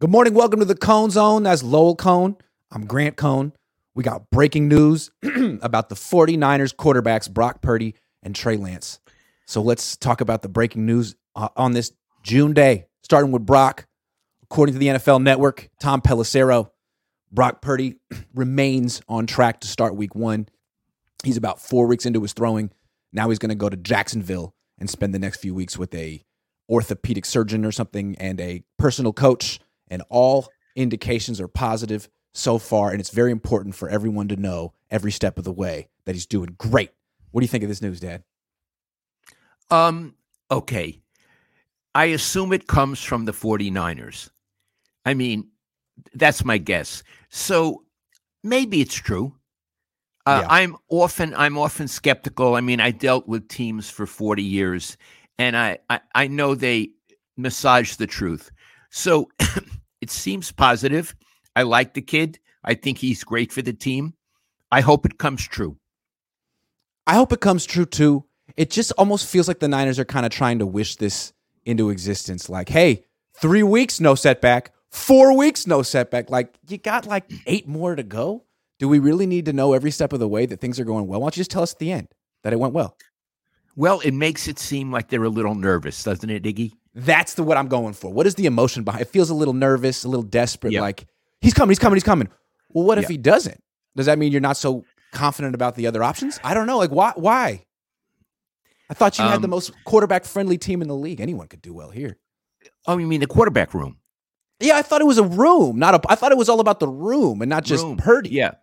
Good morning. Welcome to the Cohn Zohn. That's Lowell Cohn. I'm Grant Cohn. We got breaking news about the 49ers quarterbacks, Brock Purdy and Trey Lance. So let's talk about the breaking news uh, on this June day, starting with Brock. According to the NFL Network, Tom Pelissero, Brock Purdy remains on track to start week one. He's about four weeks into his throwing. Now he's going to go to Jacksonville and spend the next few weeks with a orthopedic surgeon or something and a personal coach. And all indications are positive so far. And it's very important for everyone to know every step of the way that he's doing great. What do you think of this news, Dad? Um, okay. I assume it comes from the 49ers. I mean, that's my guess. So maybe it's true. Uh, yeah. I'm often I'm often skeptical. I mean, I dealt with teams for 40 years, and I I, I know they massage the truth. So it seems positive. I like the kid. I think he's great for the team. I hope it comes true. I hope it comes true too. It just almost feels like the Niners are kind of trying to wish this into existence. Like, hey, three weeks, no setback. Four weeks, no setback. Like, you got like eight more to go. Do we really need to know every step of the way that things are going well? Why don't you just tell us at the end that it went well? Well, it makes it seem like they're a little nervous, doesn't it, Iggy? That's the what I'm going for. What is the emotion behind? It feels a little nervous, a little desperate. Yep. Like he's coming, he's coming, he's coming. Well, what yep. if he doesn't? Does that mean you're not so confident about the other options? I don't know. Like why? Why? I thought you um, had the um, most quarterback friendly team in the league. Anyone could do well here. Oh, you mean the quarterback room? Yeah, I thought it was a room, not a. I thought it was all about the room and not just room. Purdy. Yeah,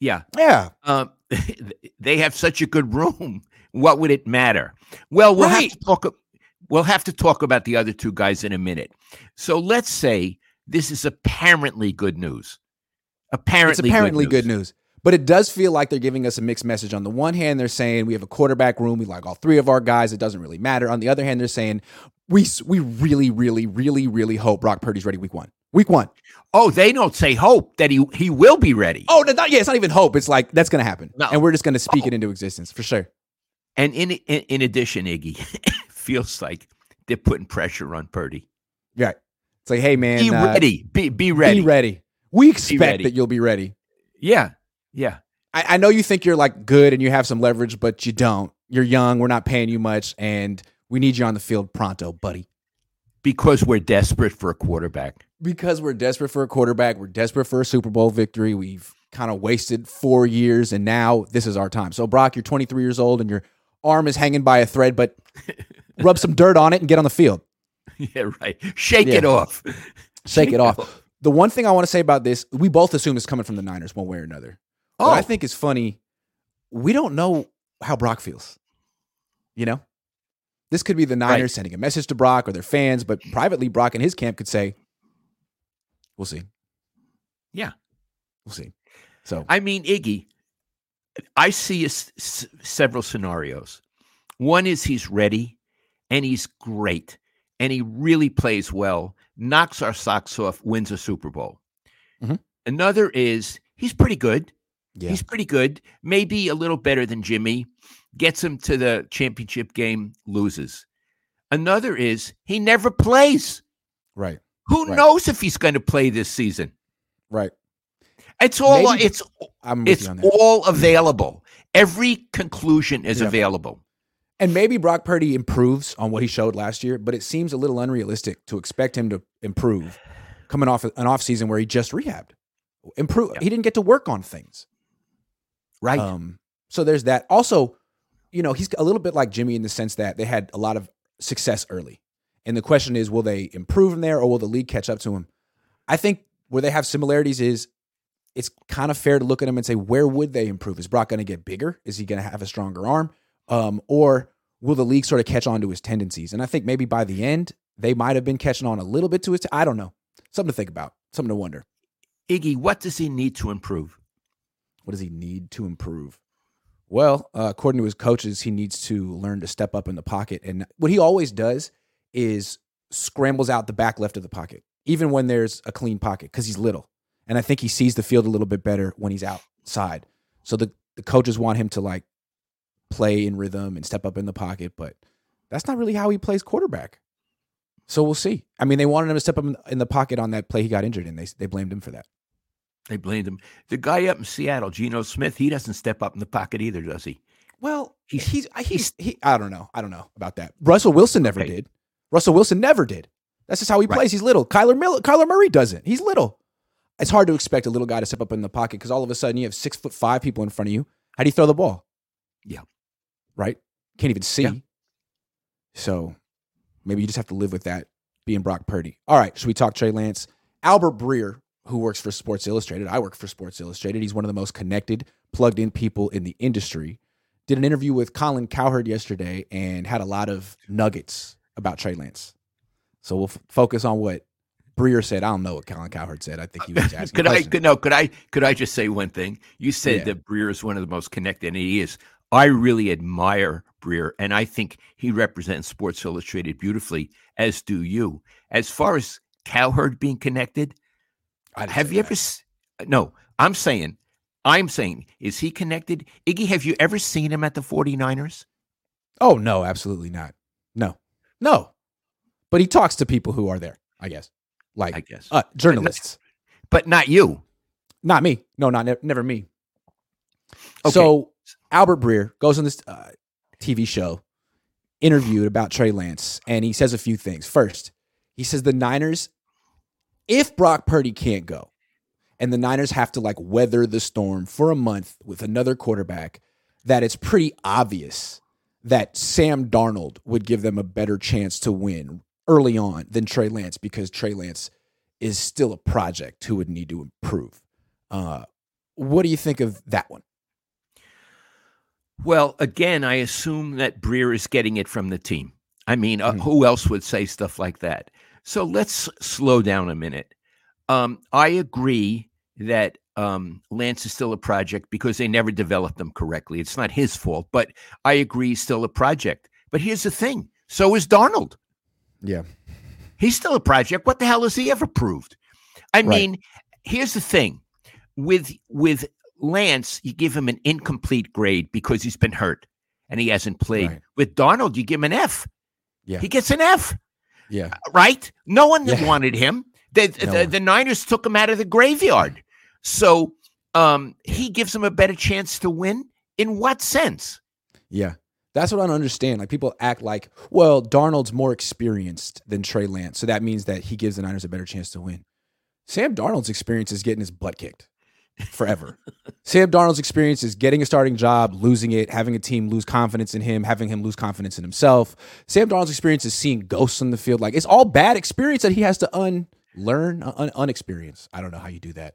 yeah, yeah. Um, they have such a good room. What would it matter? Well, we'll right. have to talk. We'll have to talk about the other two guys in a minute. So let's say this is apparently good news. Apparently, it's apparently good news. good news. But it does feel like they're giving us a mixed message. On the one hand, they're saying we have a quarterback room. We like all three of our guys. It doesn't really matter. On the other hand, they're saying we we really, really, really, really hope Brock Purdy's ready week one. Week one. Oh, they don't say hope that he he will be ready. Oh, no, not, yeah, it's not even hope. It's like that's going to happen, no. and we're just going to speak oh. it into existence for sure. And in in, in addition, Iggy feels like they're putting pressure on Purdy. Right. It's like, hey man, be uh, ready. Be be ready. Be ready. We expect ready. that you'll be ready. Yeah. Yeah. I, I know you think you're like good and you have some leverage, but you don't. You're young. We're not paying you much, and we need you on the field pronto, buddy. Because we're desperate for a quarterback. Because we're desperate for a quarterback. We're desperate for a Super Bowl victory. We've kind of wasted four years, and now this is our time. So, Brock, you're 23 years old, and your arm is hanging by a thread, but rub some dirt on it and get on the field. Yeah, right. Shake yeah. it off. Shake, Shake it off. off. The one thing I want to say about this, we both assume it's coming from the Niners one way or another. Oh. What I oh. think is funny, we don't know how Brock feels. You know? This could be the Niners right. sending a message to Brock or their fans, but privately, Brock and his camp could say, We'll see. Yeah. We'll see. So, I mean, Iggy, I see a, s- several scenarios. One is he's ready and he's great and he really plays well, knocks our socks off, wins a Super Bowl. Mm-hmm. Another is he's pretty good. Yeah. He's pretty good, maybe a little better than Jimmy. Gets him to the championship game, loses. Another is he never plays. Right. Who right. knows if he's going to play this season? Right. It's all maybe, it's it's all available. Every conclusion is yeah. available. And maybe Brock Purdy improves on what he showed last year, but it seems a little unrealistic to expect him to improve coming off an off season where he just rehabbed. Improve. Yeah. He didn't get to work on things. Right. Um, so there's that. Also, you know, he's a little bit like Jimmy in the sense that they had a lot of success early. And the question is, will they improve from there or will the league catch up to him? I think where they have similarities is it's kind of fair to look at him and say, where would they improve? Is Brock going to get bigger? Is he going to have a stronger arm? Um, or will the league sort of catch on to his tendencies? And I think maybe by the end, they might have been catching on a little bit to his. T- I don't know. Something to think about. Something to wonder. Iggy, what does he need to improve? What does he need to improve? Well, uh, according to his coaches, he needs to learn to step up in the pocket. And what he always does is scrambles out the back left of the pocket, even when there's a clean pocket, because he's little. And I think he sees the field a little bit better when he's outside. So the, the coaches want him to like play in rhythm and step up in the pocket, but that's not really how he plays quarterback. So we'll see. I mean, they wanted him to step up in- the pocket on that play he got injured in. They they blamed him for that. They blamed him. The guy up in Seattle, Geno Smith, he doesn't step up in the pocket either, does he? Well, he's He's- he's he's he. I don't know. I don't know about that. Russell Wilson never Okay. did. Russell Wilson never did. That's just how he Right. plays. He's little. Kyler Miller, Kyler Murray doesn't. He's little. It's hard to expect a little guy to step up in the pocket because all of a sudden you have six foot five people in front of you. How do you throw the ball? Yeah. Right. Can't even see. Yeah. So maybe you just have to live with that being Brock Purdy. All right. Should we talk Trey Lance? Albert Breer, who works for Sports Illustrated. I work for Sports Illustrated. He's one of the most connected, plugged in people in the industry. Did an interview with Colin Cowherd yesterday and had a lot of nuggets about Trey Lance. So we'll f- focus on what Breer said. I don't know what Colin Cowherd said. I think he was asking. could I could no could I could I just say one thing? You said Yeah. that Breer is one of the most connected, and he is. I really admire Breer, and I think he represents Sports Illustrated beautifully, as do you. As far as Cowherd being connected, have you that. ever? s- No, I'm saying, I'm saying, is he connected? Iggy, have you ever seen him at the 49ers? Oh no, absolutely not. No, no. But he talks to people who are there. I guess, like I guess, uh, journalists. but not you. Not me. No, not ne- never me. Okay. So Albert Breer goes on this uh, TV show, interviewed about Trey Lance, and he says a few things. First, he says the Niners, if Brock Purdy can't go, and the Niners have to like weather the storm for a month with another quarterback, that it's pretty obvious that Sam Darnold would give them a better chance to win early on than Trey Lance because Trey Lance is still a project who would need to improve. Uh, what do you think of that one? Well, again, I assume that Breer is getting it from the team. I mean, uh, Mhm. who else would say stuff like that? So let's slow down a minute. Um, I agree that um, Lance is still a project because they never developed them correctly. It's not his fault, but I agree he's still a project. But here's the thing so is Darnold. Yeah. He's still a project. What the hell has he ever proved? I Right. mean, here's the thing with with Lance, you give him an incomplete grade because he's been hurt and he hasn't played. Right. With Donald, you give him an F. Yeah. He gets an F, Yeah. right? No one Yeah. wanted him. The, No the, the Niners took him out of the graveyard. So um, he gives him a better chance to win. In what sense? Yeah. That's what I don't understand. Like people act like, well, Darnold's more experienced than Trey Lance. So that means that he gives the Niners a better chance to win. Sam Darnold's experience is getting his butt kicked forever. Sam Darnold's experience is getting a starting job, losing it, having a team lose confidence in him, having him lose confidence in himself. Sam Darnold's experience is seeing ghosts on the field. Like it's all bad experience that he has to unlearn, un- unexperience. I don't know how you do that.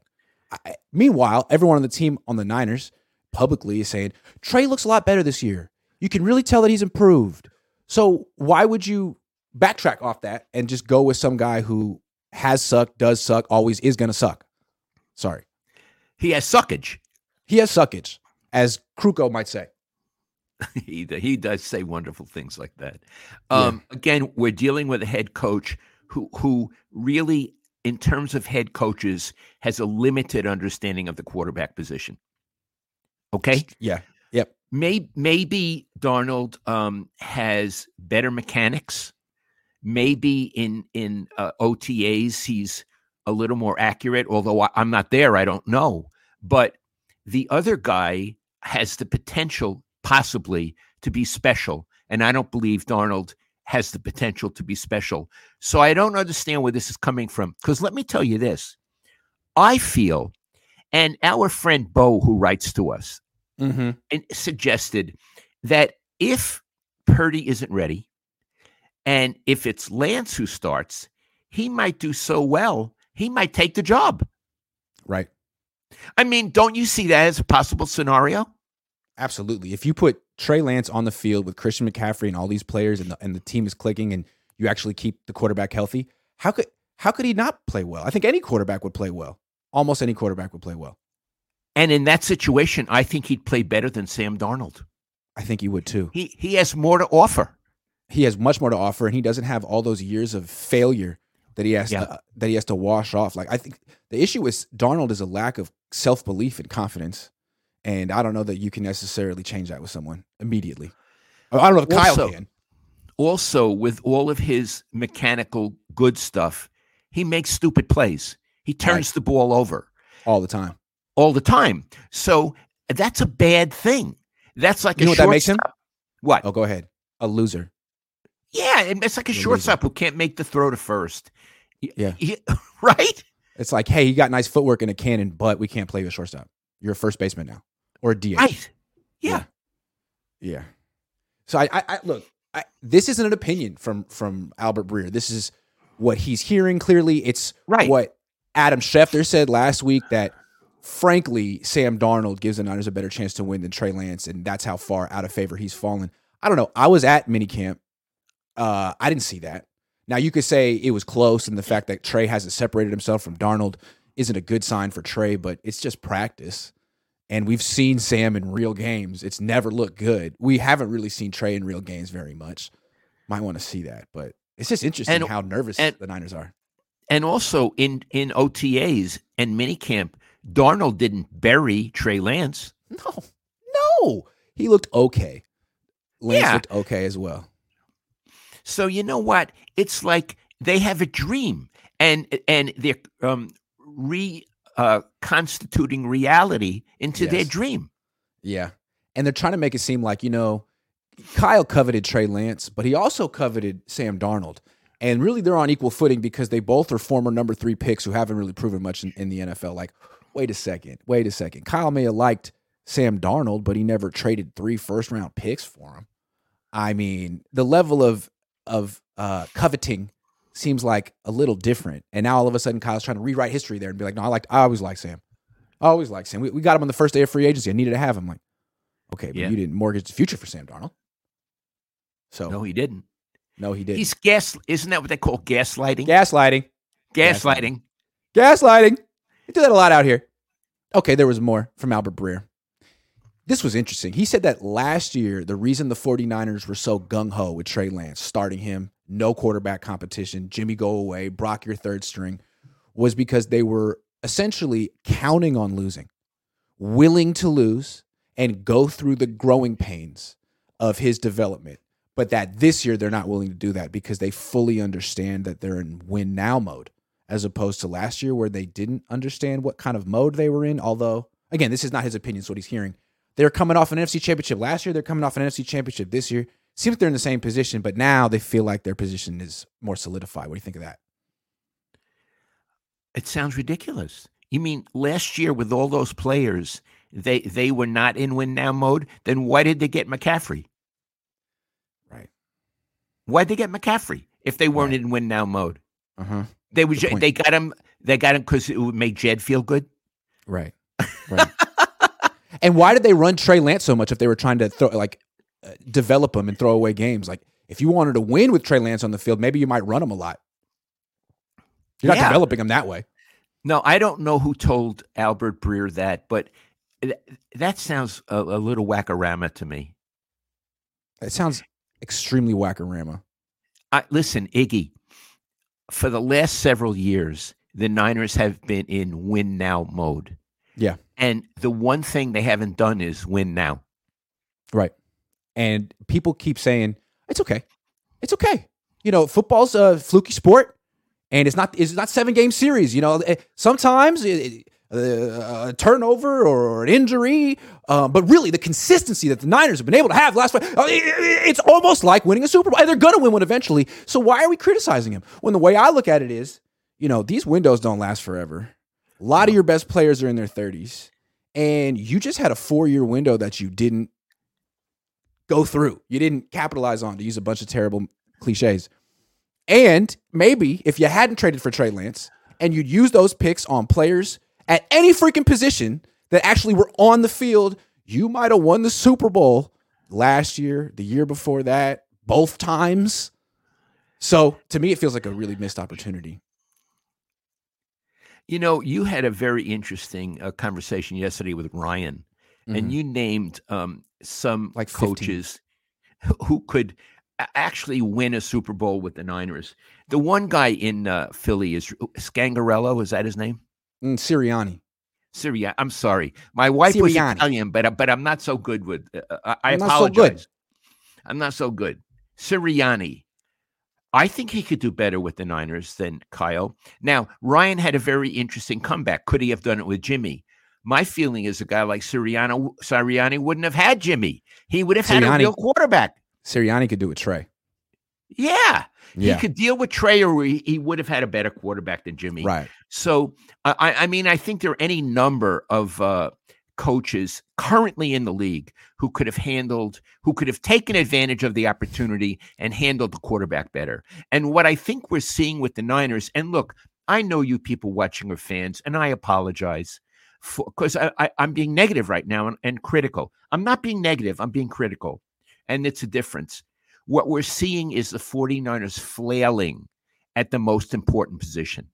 I, meanwhile, everyone on the team on the Niners publicly is saying Trey looks a lot better this year. You can really tell that he's improved. So why would you backtrack off that and just go with some guy who has sucked, does suck, always is going to suck? Sorry, He has suckage. he has suckage, as Krukow might say. he he does say wonderful things like that. Um, Again, we're dealing with a head coach who who really, in terms of head coaches, has a limited understanding of the quarterback position. Okay, Yeah, yep, maybe maybe Darnold um, has better mechanics. Maybe in in uh, OTAs he's a little more accurate. Although I, I'm not there, I don't know. But the other guy has the potential, possibly, to be special, and I don't believe Darnold has the potential to be special. So I don't understand where this is coming from. Because let me tell you this: I feel, and our friend Bo, who writes to us, mm-hmm. and suggested that if Purdy isn't ready, and if it's Lance who starts, he might do so well, he might take the job. right, I mean, don't you see that as a possible scenario? absolutely. If you put Trey Lance on the field with Christian McCaffrey and all these players, and the, and the team is clicking, and you actually keep the quarterback healthy, how could how could he not play well? I think any quarterback would play well. Almost any quarterback would play well. And in that situation, I think he'd play better than Sam Darnold. I think he would too. He he has more to offer. he has much more to offer, and he doesn't have all those years of failure that he has Yeah. to, that he has to wash off. Like I think the issue is Darnold is a lack of self belief and confidence, and I don't know that you can necessarily change that with someone immediately. I don't know if Kyle Also- can. also with all of his mechanical good stuff, he makes stupid plays. He turns Right. the ball over all the time. all the time. So that's a bad thing. That's like You a know what that makes him? shortstop- What? Oh, go ahead. A loser. Yeah, it's like a shortstop who can't make the throw to first. Yeah. right? It's like, hey, you got nice footwork and a cannon, but we can't play you a shortstop. You're a first baseman now, or a DH. Right. Yeah. Yeah. So I, I, I look. I, this isn't an opinion from from Albert Breer. This is what he's hearing. Clearly, it's Right. what Adam Schefter said last week that, frankly, Sam Darnold gives the Niners a better chance to win than Trey Lance, and that's how far out of favor he's fallen. I don't know. I was at minicamp. Uh, I didn't see that. Now you could say it was close, and the fact that Trey hasn't separated himself from Darnold isn't a good sign for Trey, but it's just practice. And we've seen Sam in real games. It's never looked good. We haven't really seen Trey in real games very much. Might want to see that, but it's just interesting And- how nervous and- the Niners are. And also in in OTAs and minicamp, Darnold didn't bury Trey Lance. No, no, he looked okay. Lance Yeah. looked okay as well. So you know what? It's like they have a dream, and and they're um, re uh, reality into their dream. Yeah. And they're trying to make it seem like, you know, Kyle coveted Trey Lance, but he also coveted Sam Darnold. And really, they're on equal footing because they both are former number three picks who haven't really proven much in, in the NFL. Like, wait a second, wait a second. Kyle may have liked Sam Darnold, but he never traded three first round picks for him. I mean, the level of of uh, coveting seems like a little different. And now all of a sudden, Kyle's trying to rewrite history there and be like, no, I like, I always like Sam. I always like Sam. We, we got him on the first day of free agency. I needed to have him. Like, okay, but Yeah. you didn't mortgage the future for Sam Darnold. So No, he didn't. No, he didn't. He's gas. Isn't that what they call gaslighting? gaslighting. gaslighting. Gaslighting. They do that a lot out here. Okay, there was more from Albert Breer. This was interesting. He said that last year, the reason the 49ers were so gung ho with Trey Lance, starting him, no quarterback competition, Jimmy go away, Brock your third string, was because they were essentially counting on losing, willing to lose and go through the growing pains of his development. But that this year, they're not willing to do that because they fully understand that they're in win now mode as opposed to last year where they didn't understand what kind of mode they were in. Although, again, this is not his opinion, it's what he's hearing. They're coming off an NFC championship last year, they're coming off an NFC championship this year. Seems like they're in the same position, but now they feel like their position is more solidified. What do you think of that? It sounds ridiculous. You mean last year with all those players, they they were not in win now mode? Then why did they get McCaffrey? Right. Why did they get McCaffrey if they weren't Right. in win now mode? Uh huh. They was they got him. They got him because it would make Jed feel good. Right. Right. And why did they run Trey Lance so much if they were trying to throw like uh, develop him and throw away games? Like if you wanted to win with Trey Lance on the field, maybe you might run him a lot. You're not Yeah. developing him that way. No, I don't know who told Albert Breer that, but th- that sounds a, a little wackarama to me. It sounds extremely wackarama. I, listen, Iggy, for the last several years, the Niners have been in win now mode. Yeah. And the one thing they haven't done is win now. Right. And people keep saying, it's okay. It's okay. You know, football's a fluky sport and it's not it's not seven game series. You know, Eh, sometimes it, uh, a turnover or an injury, uh, but really the consistency that the Niners have been able to have last five, uh, it's almost like winning a Super Bowl. And they're going to win one eventually. So why are we criticizing him? When the way I look at it is, you know, these windows don't last forever. A lot of your best players are in their 30s, and you just had a four year window that you didn't go through. You didn't capitalize on to use a bunch of terrible cliches. And maybe if you hadn't traded for Trey Lance and you'd use those picks on players at any freaking position that actually were on the field, you might have won the Super Bowl last year, the year before that, both times. So to me, it feels like a really missed opportunity. You know, you had a very interesting uh, conversation yesterday with Ryan, Mhm. and you named um, some Like coaches who- who could actually win a Super Bowl with the Niners. The one guy in uh, Philly is Scangarello. Is that his name? Mm, Sirianni. Syria. I'm sorry. My wife was Sirianni. Italian, but but I'm not so good with. Uh, I, I You're not so. I'm not so good. Sirianni. I think he could do better with the Niners than Kyle. Now, Ryan had a very interesting comeback. Could he have done it with Jimmy? My feeling is a guy like Sirianni, Sirianni wouldn't have had Jimmy. He would have had a real quarterback. Sirianni could do it, Trey. Yeah. Yeah. He could deal with Trey, or he, he would have had a better quarterback than Jimmy. Right. So, I, I I mean, I think there are any number of uh, coaches currently in the league who could have handled, who could have taken advantage of the opportunity and handled the quarterback better. And what I think we're seeing with the Niners, and look, I know you people watching are fans, and I apologize because I, I, I'm being negative right now and, and critical. I'm not being negative, I'm being critical. And it's a difference. What we're seeing is the 49ers flailing at the most important position,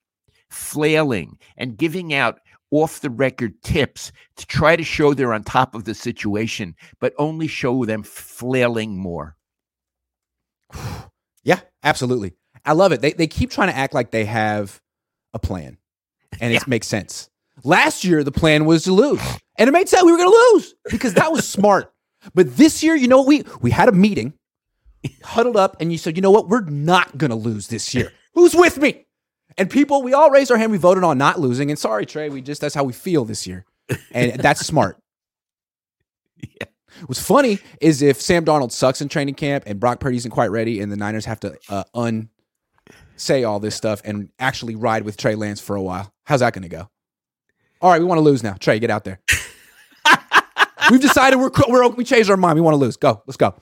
flailing and giving out off the record tips to try to show they're on top of the situation, but only show them flailing more. Yeah, absolutely. I love it. They they keep trying to act like they have a plan, and Yeah. it makes sense. Last year, the plan was to lose, and it made sense we were going to lose because that was smart. But this year, you know, what? we we had a meeting, huddled up, and you said, you know what, we're not going to lose this year. Who's with me? And people, we all raised our hand. We voted on not losing. And sorry, Trey, we just that's how we feel this year, and that's smart. Yeah. What's funny is if Sam Darnold sucks in training camp and Brock Purdy isn't quite ready, and the Niners have to uh, un say all this stuff and actually ride with Trey Lance for a while. How's that going to go? All right, we want to lose now. Trey, get out there. We've decided we're, we're we changed our mind. We want to lose. Go, let's go.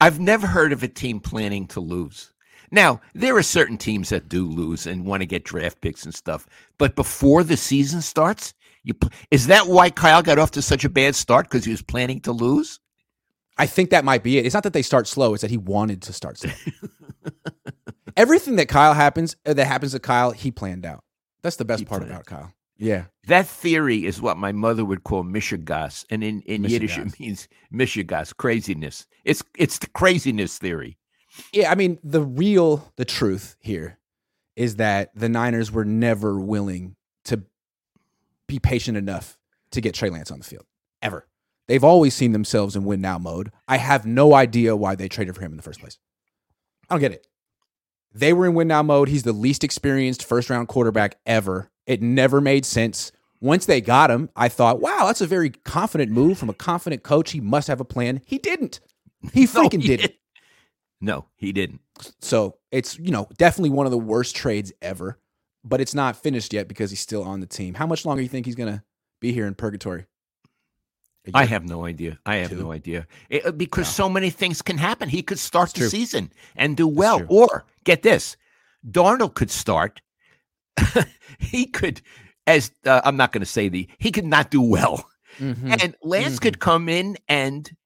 I've never heard of a team planning to lose. Now, there are certain teams that do lose and want to get draft picks and stuff, but before the season starts, you pl- is that why Kyle got off to such a bad start because he was planning to lose? I think that might be it. It's not that they start slow; it's that he wanted to start slow. Everything that Kyle happens uh, that happens to Kyle, he planned out. That's the best He part planned. about Kyle. Yeah, That theory is what my mother would call mishigas, and in, in Yiddish it means mishigas, craziness. It's it's the craziness theory. Yeah. I mean, the real, the truth here is that the Niners were never willing to be patient enough to get Trey Lance on the field ever. They've always seen themselves in win now mode. I have no idea why they traded for him in the first place. I don't get it. They were in win now mode. He's the least experienced first round quarterback ever. It never made sense. Once they got him, I thought, wow, that's a very confident move from a confident coach. He must have a plan. He didn't. He No, freaking he didn't. No, he didn't. So it's, you know, definitely one of the worst trades ever, but it's not finished yet because he's still on the team. How much longer do you think he's going to be here in purgatory? I have no idea. I have Two. no idea It- uh, because No. so many things can happen. He could start the season and do well, or get this: Darnold could start. he could, as uh, I'm not going to say the he could not do well, Mhm. and Lance Mhm. could come in and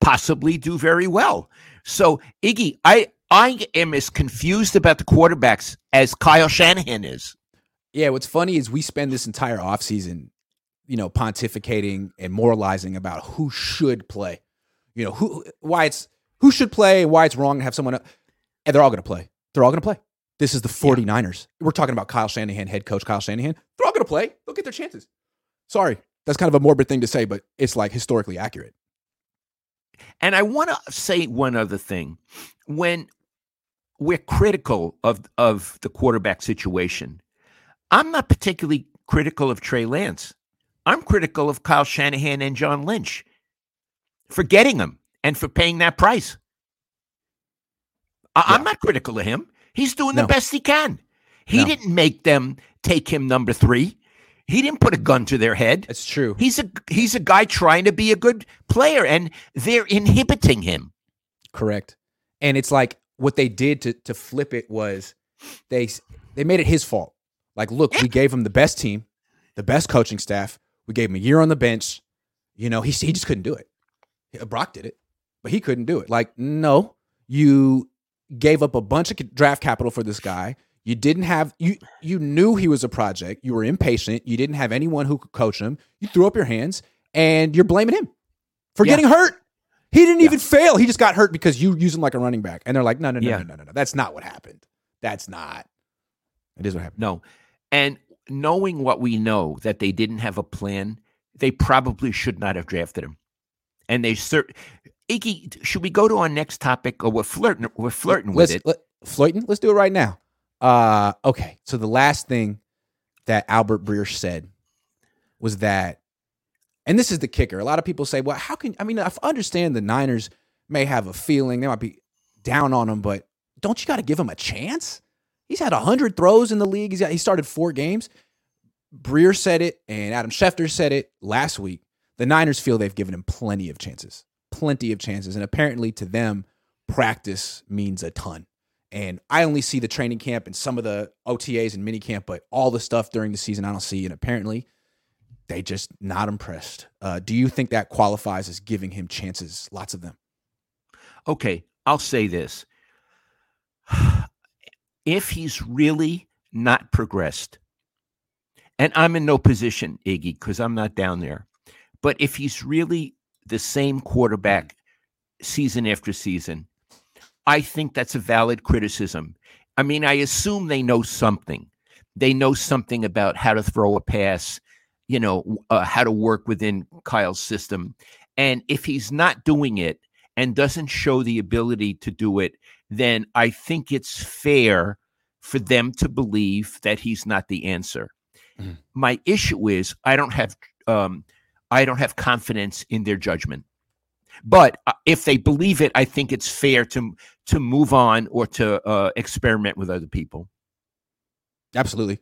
possibly do very well. So Iggy, I I am as confused about the quarterbacks as Kyle Shanahan is. Yeah, what's funny is we spend this entire offseason, you know, pontificating and moralizing about who should play. You know, who why it's who should play, why it's wrong to have someone and they're all going to play. They're all going to play. This is the 49ers. We're talking about Kyle Shanahan, head coach Kyle Shanahan. They're all going to play. They'll get their chances. Sorry. That's kind of a morbid thing to say, but it's like historically accurate. And I want to say one other thing. When we're critical of of the quarterback situation, I'm not particularly critical of Trey Lance. I'm critical of Kyle Shanahan and John Lynch for getting him and for paying that price. I, I'm Yeah. not critical of him. He's doing No. the best he can. He No. didn't make them take him number three. He didn't put a gun to their head. That's true. He's a he's a guy trying to be a good player, and they're inhibiting him. Correct. And it's like what they did to to flip it was they they made it his fault. Like, look, we gave him the best team, the best coaching staff. We gave him a year on the bench. You know, he he just couldn't do it. Brock did it, but he couldn't do it. Like, no, you gave up a bunch of draft capital for this guy. You didn't have you you knew he was a project. You were impatient. You didn't have anyone who could coach him. You threw up your hands and you're blaming him for Yeah. getting hurt. He didn't Yeah. even fail. He just got hurt because you use him like a running back. And they're like, no, no, no, Yeah. no, no, no, no. That's not what happened. That's not. It is what happened. No, and knowing what we know that they didn't have a plan, they probably should not have drafted him. And they cert Iggy, should we go to our next topic, or we're flirting? We're flirting with let's, it. Let, flirting? Let's do it right now. Uh, okay. So the last thing that Albert Breer said was that, and this is the kicker. A lot of people say, well, how can, I mean, I understand the Niners may have a feeling, they might be down on him, but don't you got to give him a chance? He's had 100 throws in the league. He's got, he started four games. Breer said it, and Adam Schefter said it last week. The Niners feel they've given him plenty of chances, plenty of chances. And apparently to them, practice means a ton. And I only see the training camp and some of the OTAs and mini camp, but all the stuff during the season I don't see. And apparently they just not impressed. Uh, do you think that qualifies as giving him chances? Lots of them. Okay, I'll say this. If he's really not progressed, and I'm in no position, Iggy, because I'm not down there, but if he's really the same quarterback season after season, I think that's a valid criticism. I mean, I assume they know something. They know something about how to throw a pass, you know, uh, how to work within Kyle's system. And if he's not doing it and doesn't show the ability to do it, then I think it's fair for them to believe that he's not the answer. Mm-hmm. My issue is I don't have um, I don't have confidence in their judgment. But uh, if they believe it, I think it's fair to to move on or to uh, experiment with other people. Absolutely,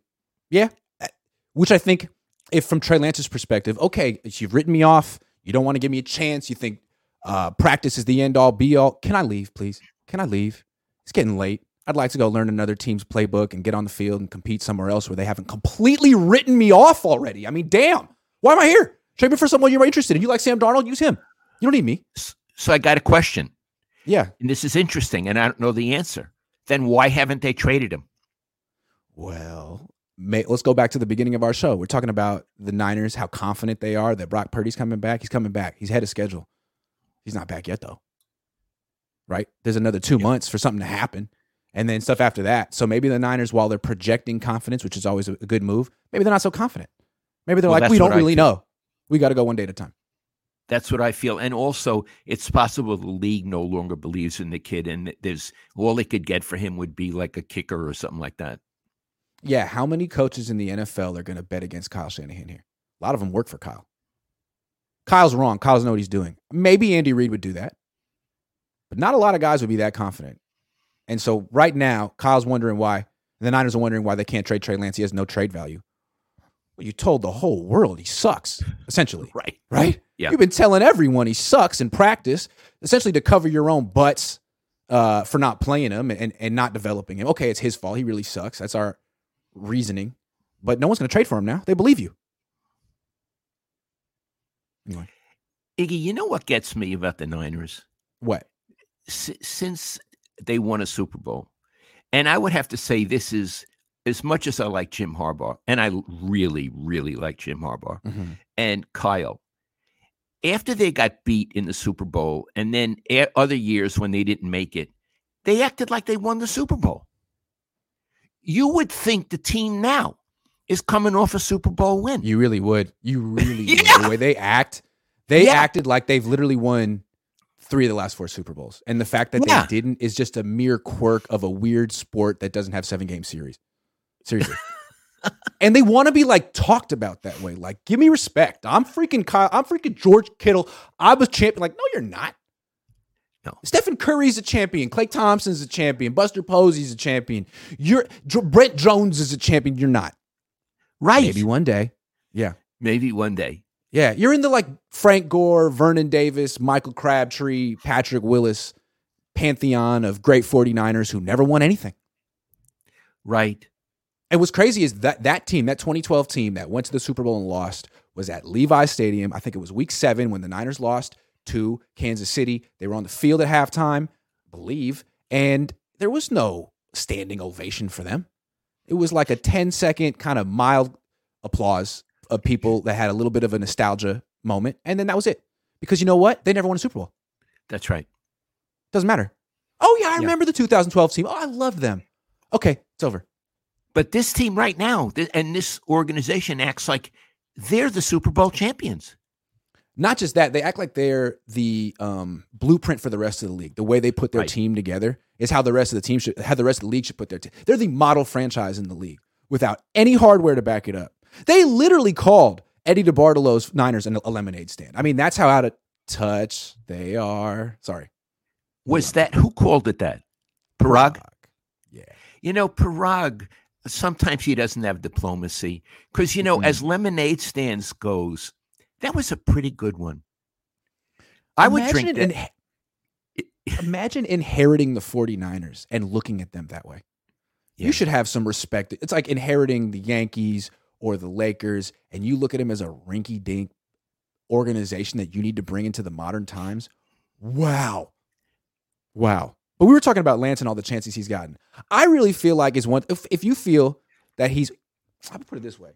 yeah. Uh, which I think, if from Trey Lance's perspective, okay, you've written me off. You don't want to give me a chance. You think uh, practice is the end all be all. Can I leave, please? Can I leave? It's getting late. I'd like to go learn another team's playbook and get on the field and compete somewhere else where they haven't completely written me off already. I mean, damn. Why am I here? Trade me for someone you're interested in. You like Sam Darnold? Use him. You don't need me. So I got a question. Yeah. And this is interesting, and I don't know the answer. Then why haven't they traded him? Well, may, let's go back to the beginning of our show. We're talking about the Niners, how confident they are that Brock Purdy's coming back. He's coming back. He's ahead of schedule. He's not back yet, though. Right? There's another two yeah. months for something to happen. And then stuff after that. So maybe the Niners, while they're projecting confidence, which is always a good move, maybe they're not so confident. Maybe they're well, like, we don't really know. We got to go one day at a time. That's what I feel. And also, it's possible the league no longer believes in the kid, and there's all they could get for him would be like a kicker or something like that. Yeah. How many coaches in the NFL are going to bet against Kyle Shanahan here? A lot of them work for Kyle. Kyle's wrong. Kyle's know what he's doing. Maybe Andy Reid would do that, but not a lot of guys would be that confident. And so right now, Kyle's wondering why. The Niners are wondering why they can't trade Trey Lance. He has no trade value. Well, you told the whole world he sucks, essentially. right. Right? Yeah. You've been telling everyone he sucks in practice, essentially to cover your own butts uh, for not playing him and, and not developing him. Okay, it's his fault. He really sucks. That's our reasoning. But no one's going to trade for him now. They believe you. Anyway. Iggy, you know what gets me about the Niners? What? S- since they won a Super Bowl, and I would have to say this is as much as I like Jim Harbaugh, and I really, really like Jim Harbaugh mm-hmm. and Kyle, after they got beat in the Super Bowl, and then other years when they didn't make it, they acted like they won the Super Bowl. You would think the team now is coming off a Super Bowl win. You really would. You really yeah. would. The way they act, they yeah. acted like they've literally won three of the last four Super Bowls. And the fact that yeah. they didn't is just a mere quirk of a weird sport that doesn't have seven game series. Seriously. and they want to be like talked about that way. Like, give me respect. I'm freaking Kyle. I'm freaking George Kittle. I was champion. Like, no, you're not. No. Stephen Curry's a champion. Klay Thompson's a champion. Buster Posey's a champion. You're Brett Jones is a champion. You're not. Right. Maybe one day. Yeah. Maybe one day. Yeah. You're in the like Frank Gore, Vernon Davis, Michael Crabtree, Patrick Willis pantheon of great 49ers who never won anything. Right. And what's crazy is that that team, that 2012 team that went to the Super Bowl and lost, was at Levi Stadium. I think it was week seven when the Niners lost to Kansas City. They were on the field at halftime, I believe, and there was no standing ovation for them. It was like a 10 second kind of mild applause of people that had a little bit of a nostalgia moment. And then that was it. Because you know what? They never won a Super Bowl. That's right. Doesn't matter. Oh, yeah, I remember the 2012 team. Oh, I loved them. Okay, it's over. But this team right now, and this organization acts like they're the Super Bowl champions. Not just that, they act like they're the um, blueprint for the rest of the league. The way they put their Right. team together is how the rest of the team should, how the rest of the league should put their team. They're the model franchise in the league without any hardware to back it up. They literally called Eddie DeBartolo's Niners an, a lemonade stand. I mean, that's how out of touch they are. Sorry, Was that who called it that? Paraag? Yeah. You know, Paraag, sometimes he doesn't have diplomacy because, you know, Mhm. as lemonade stands goes, that was a pretty good one. I would drink Imagine that. inhe- imagine inheriting the 49ers and looking at them that way. Yeah. You should have some respect. It's like inheriting the Yankees or the Lakers, and you look at them as a rinky dink organization that you need to bring into the modern times. Wow. Wow. But we were talking about Lance and all the chances he's gotten. I really feel like is one if, if you feel that he's I'll put it this way.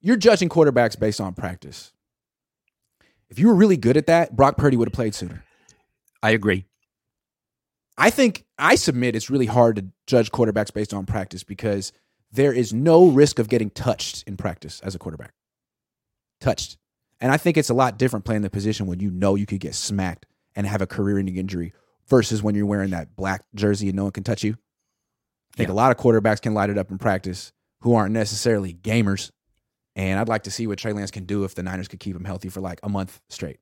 You're judging quarterbacks based on practice. If you were really good at that, Brock Purdy would have played sooner. I agree. I think I submit it's really hard to judge quarterbacks based on practice because there is no risk of getting touched in practice as a quarterback. Touched. And I think it's a lot different playing the position when you know you could get smacked and have a career ending injury versus when you're wearing that black jersey and no one can touch you. I think Yeah. a lot of quarterbacks can light it up in practice who aren't necessarily gamers. And I'd like to see what Trey Lance can do if the Niners could keep him healthy for like a month straight.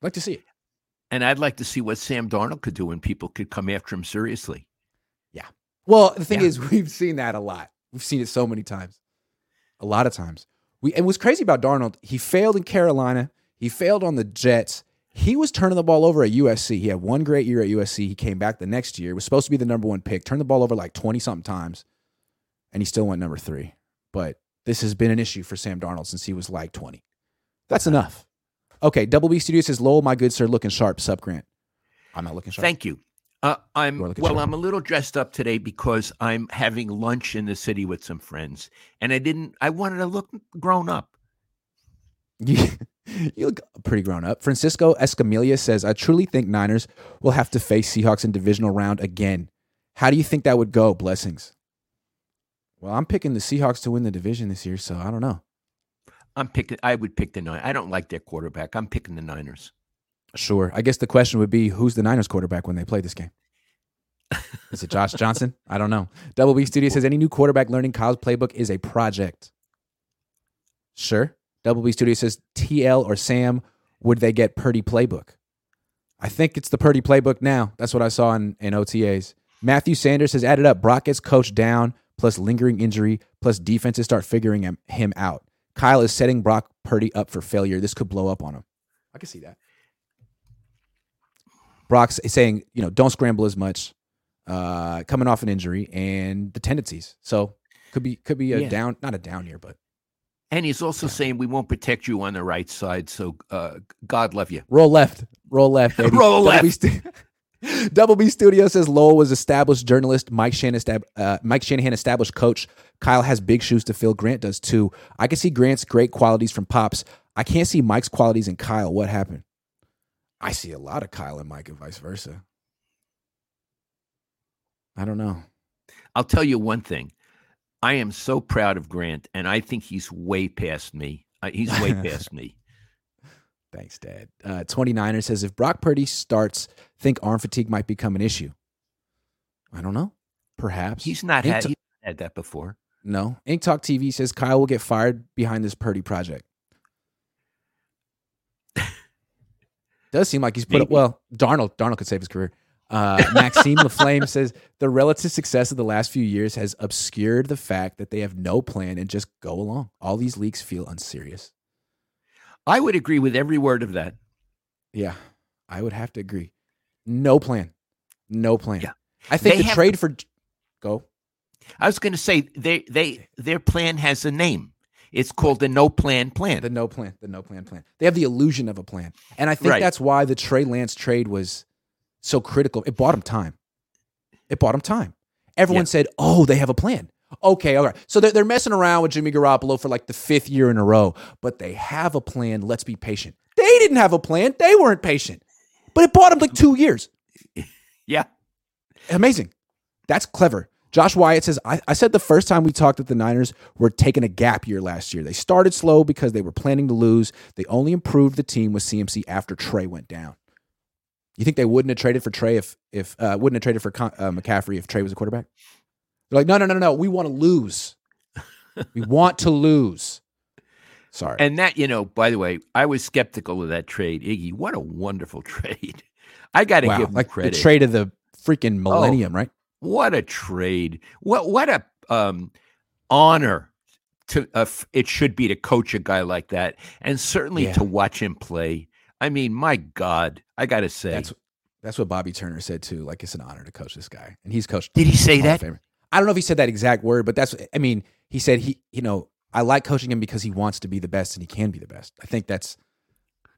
I'd like to see it. And I'd like to see what Sam Darnold could do when people could come after him seriously. Yeah. Well, the thing Yeah. is, we've seen that a lot. We've seen it so many times, a lot of times. We and what's crazy about Darnold, he failed in Carolina. He failed on the Jets. He was turning the ball over at USC. He had one great year at USC. He came back the next year. Was supposed to be the number one pick. Turned the ball over like twenty something times, and he still went number three. But this has been an issue for Sam Darnold since he was like twenty. That's enough. Okay, Double B Studio says, "Lowell, my good sir, looking sharp." Sub Grant. I'm not looking sharp. Thank you. Uh, I'm well. sharp. I'm a little dressed up today because I'm having lunch in the city with some friends, and I didn't. I wanted to look grown up. You, you look pretty grown up. Francisco Escamilla says, I truly think Niners will have to face Seahawks in divisional round again. How do you think that would go? Blessings. Well, I'm picking the Seahawks to win the division this year, so I don't know. I'm picking. I would pick the nine. I don't like their quarterback. I'm picking the Niners. Sure. I guess the question would be who's the Niners quarterback when they play this game? Is it Josh Johnson? I don't know. Double B Studio says any new quarterback learning Kyle's playbook is a project. Sure. Double B Studio says TL or Sam, would they get Purdy playbook? I think it's the Purdy playbook now. That's what I saw in, in OTAs. Matthew Sanders has added up. Brock gets coached down, plus lingering injury, plus defenses start figuring him, him out. Kyle is setting Brock Purdy up for failure. This could blow up on him. I can see that. Brock's saying, you know, don't scramble as much, uh, coming off an injury and the tendencies. So could be could be a Yeah. down, not a down year, but And he's also saying we won't protect you on the right side. So uh, God love you. roll left, roll left, baby. Roll Double B left. Stu- Double B Studio says Lowell was established journalist. Mike Shanahan, uh, Mike Shanahan established coach. Kyle has big shoes to fill. Grant does too. I can see Grant's great qualities from Pops. I can't see Mike's qualities in Kyle. What happened? I see a lot of Kyle and Mike and vice versa. I don't know. I'll tell you one thing. I am so proud of Grant, and I think he's way past me. He's way past me. Thanks, Dad. Uh, 29er says if Brock Purdy starts, think arm fatigue might become an issue. I don't know. Perhaps. He's not Ink had, he's not had that before. no. Ink Talk TV says Kyle will get fired behind this Purdy project. Does seem like he's put up, well, Darnold, Darnold could save his career. Uh, Maxime LaFlame says the relative success of the last few years has obscured the fact that they have no plan and just go along. All these leaks feel unserious. I would agree with every word of that. Yeah, I would have to agree. No plan. No plan. Yeah. I think They the trade for go. I was going to say they they their plan has a name. It's called the no plan plan. The no plan. The no plan plan. They have the illusion of a plan. And I think Right. that's why the Trey Lance trade was so critical. It bought him time. It bought him time. Everyone Yeah. said, oh, they have a plan. Okay, all right. So they're, they're messing around with Jimmy Garoppolo for like the fifth year in a row, but they have a plan. Let's be patient. They didn't have a plan. They weren't patient, but it bought them like two years. yeah, Amazing. That's clever. Josh Wyatt says, I, I said the first time we talked that the Niners were taking a gap year last year. They started slow because they were planning to lose. They only improved the team with CMC after Trey went down. You think they wouldn't have traded for Trey if if uh, wouldn't have traded for Con- uh, McCaffrey if Trey was a quarterback? They're like, no, no, no, no. We want to lose. we want to lose. Sorry. And that, you know, by the way, I was skeptical of that trade. Iggy, what a wonderful trade. I got to wow. give him like credit. the trade of the freaking millennium, oh, right? What a trade! What what a um, honor to uh, it should be to coach a guy like that, and certainly yeah. to watch him play. I mean, my God, I got to say that's that's what Bobby Turner said too. Like it's an honor to coach this guy, and he's coached. Did he say that? I don't know if he said that exact word, but that's. I mean, he said he. You know, I like coaching him because he wants to be the best and he can be the best. I think that's.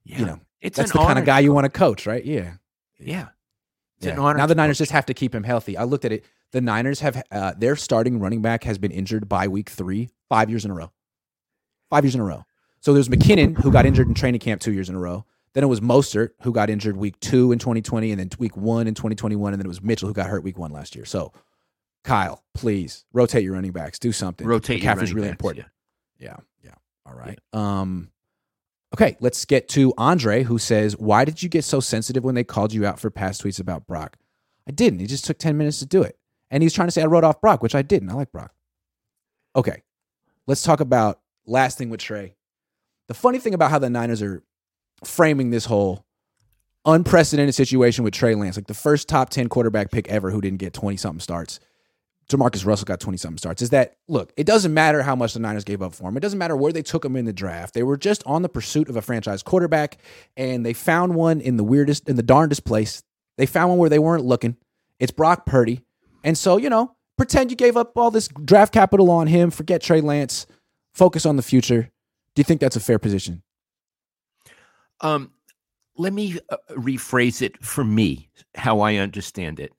Yeah. You know, it's that's the kind of guy you want to coach, right? Yeah. Yeah. yeah. Now the Niners coach. just have to keep him healthy. I looked at it. The Niners have uh, their starting running back has been injured by week three, five years in a row. Five years in a row. So there's McKinnon who got injured in training camp two years in a row. Then it was Mostert who got injured week two in 2020, and then week one in 2021, and then it was Mitchell who got hurt week one last year. So, Kyle, please rotate your running backs. Do something. Rotate McCaffrey's really backs, important. Yeah. yeah, yeah. All right. Yeah. Um, okay, let's get to Andre, who says, "Why did you get so sensitive when they called you out for past tweets about Brock?" I didn't. He just took ten minutes to do it, and he's trying to say I wrote off Brock, which I didn't. I like Brock. Okay, let's talk about last thing with Trey. The funny thing about how the Niners are framing this whole unprecedented situation with Trey Lance, like the first top 10 quarterback pick ever who didn't get 20 something starts. Jamarcus Russell got 20 something starts. Is that, look, it doesn't matter how much the Niners gave up for him. It doesn't matter where they took him in the draft. They were just on the pursuit of a franchise quarterback, and they found one in the weirdest, in the darndest place. They found one where they weren't looking. It's Brock Purdy. And so, you know, pretend you gave up all this draft capital on him, forget Trey Lance, focus on the future. Do you think that's a fair position? Um, let me uh, rephrase it for me, how I understand it.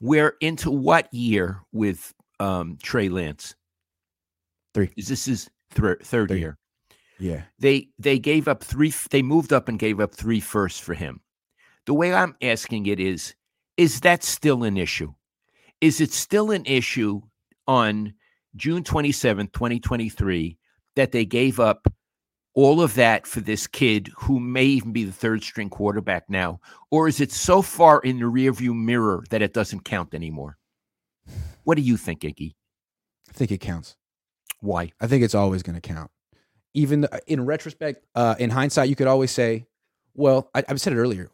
We're into what year with um, Trey Lance? Three. Is this is th- third Three. year? Yeah. They they gave up three. They moved up and gave up three firsts for him. The way I'm asking it is, is that still an issue? Is it still an issue on June 27, 2023, that they gave up all of that for this kid who may even be the third string quarterback now? Or is it so far in the rearview mirror that it doesn't count anymore? What do you think, Iggy? I think it counts. Why? I think it's always going to count. Even the, in retrospect, uh, in hindsight, you could always say, well, I, have said it earlier.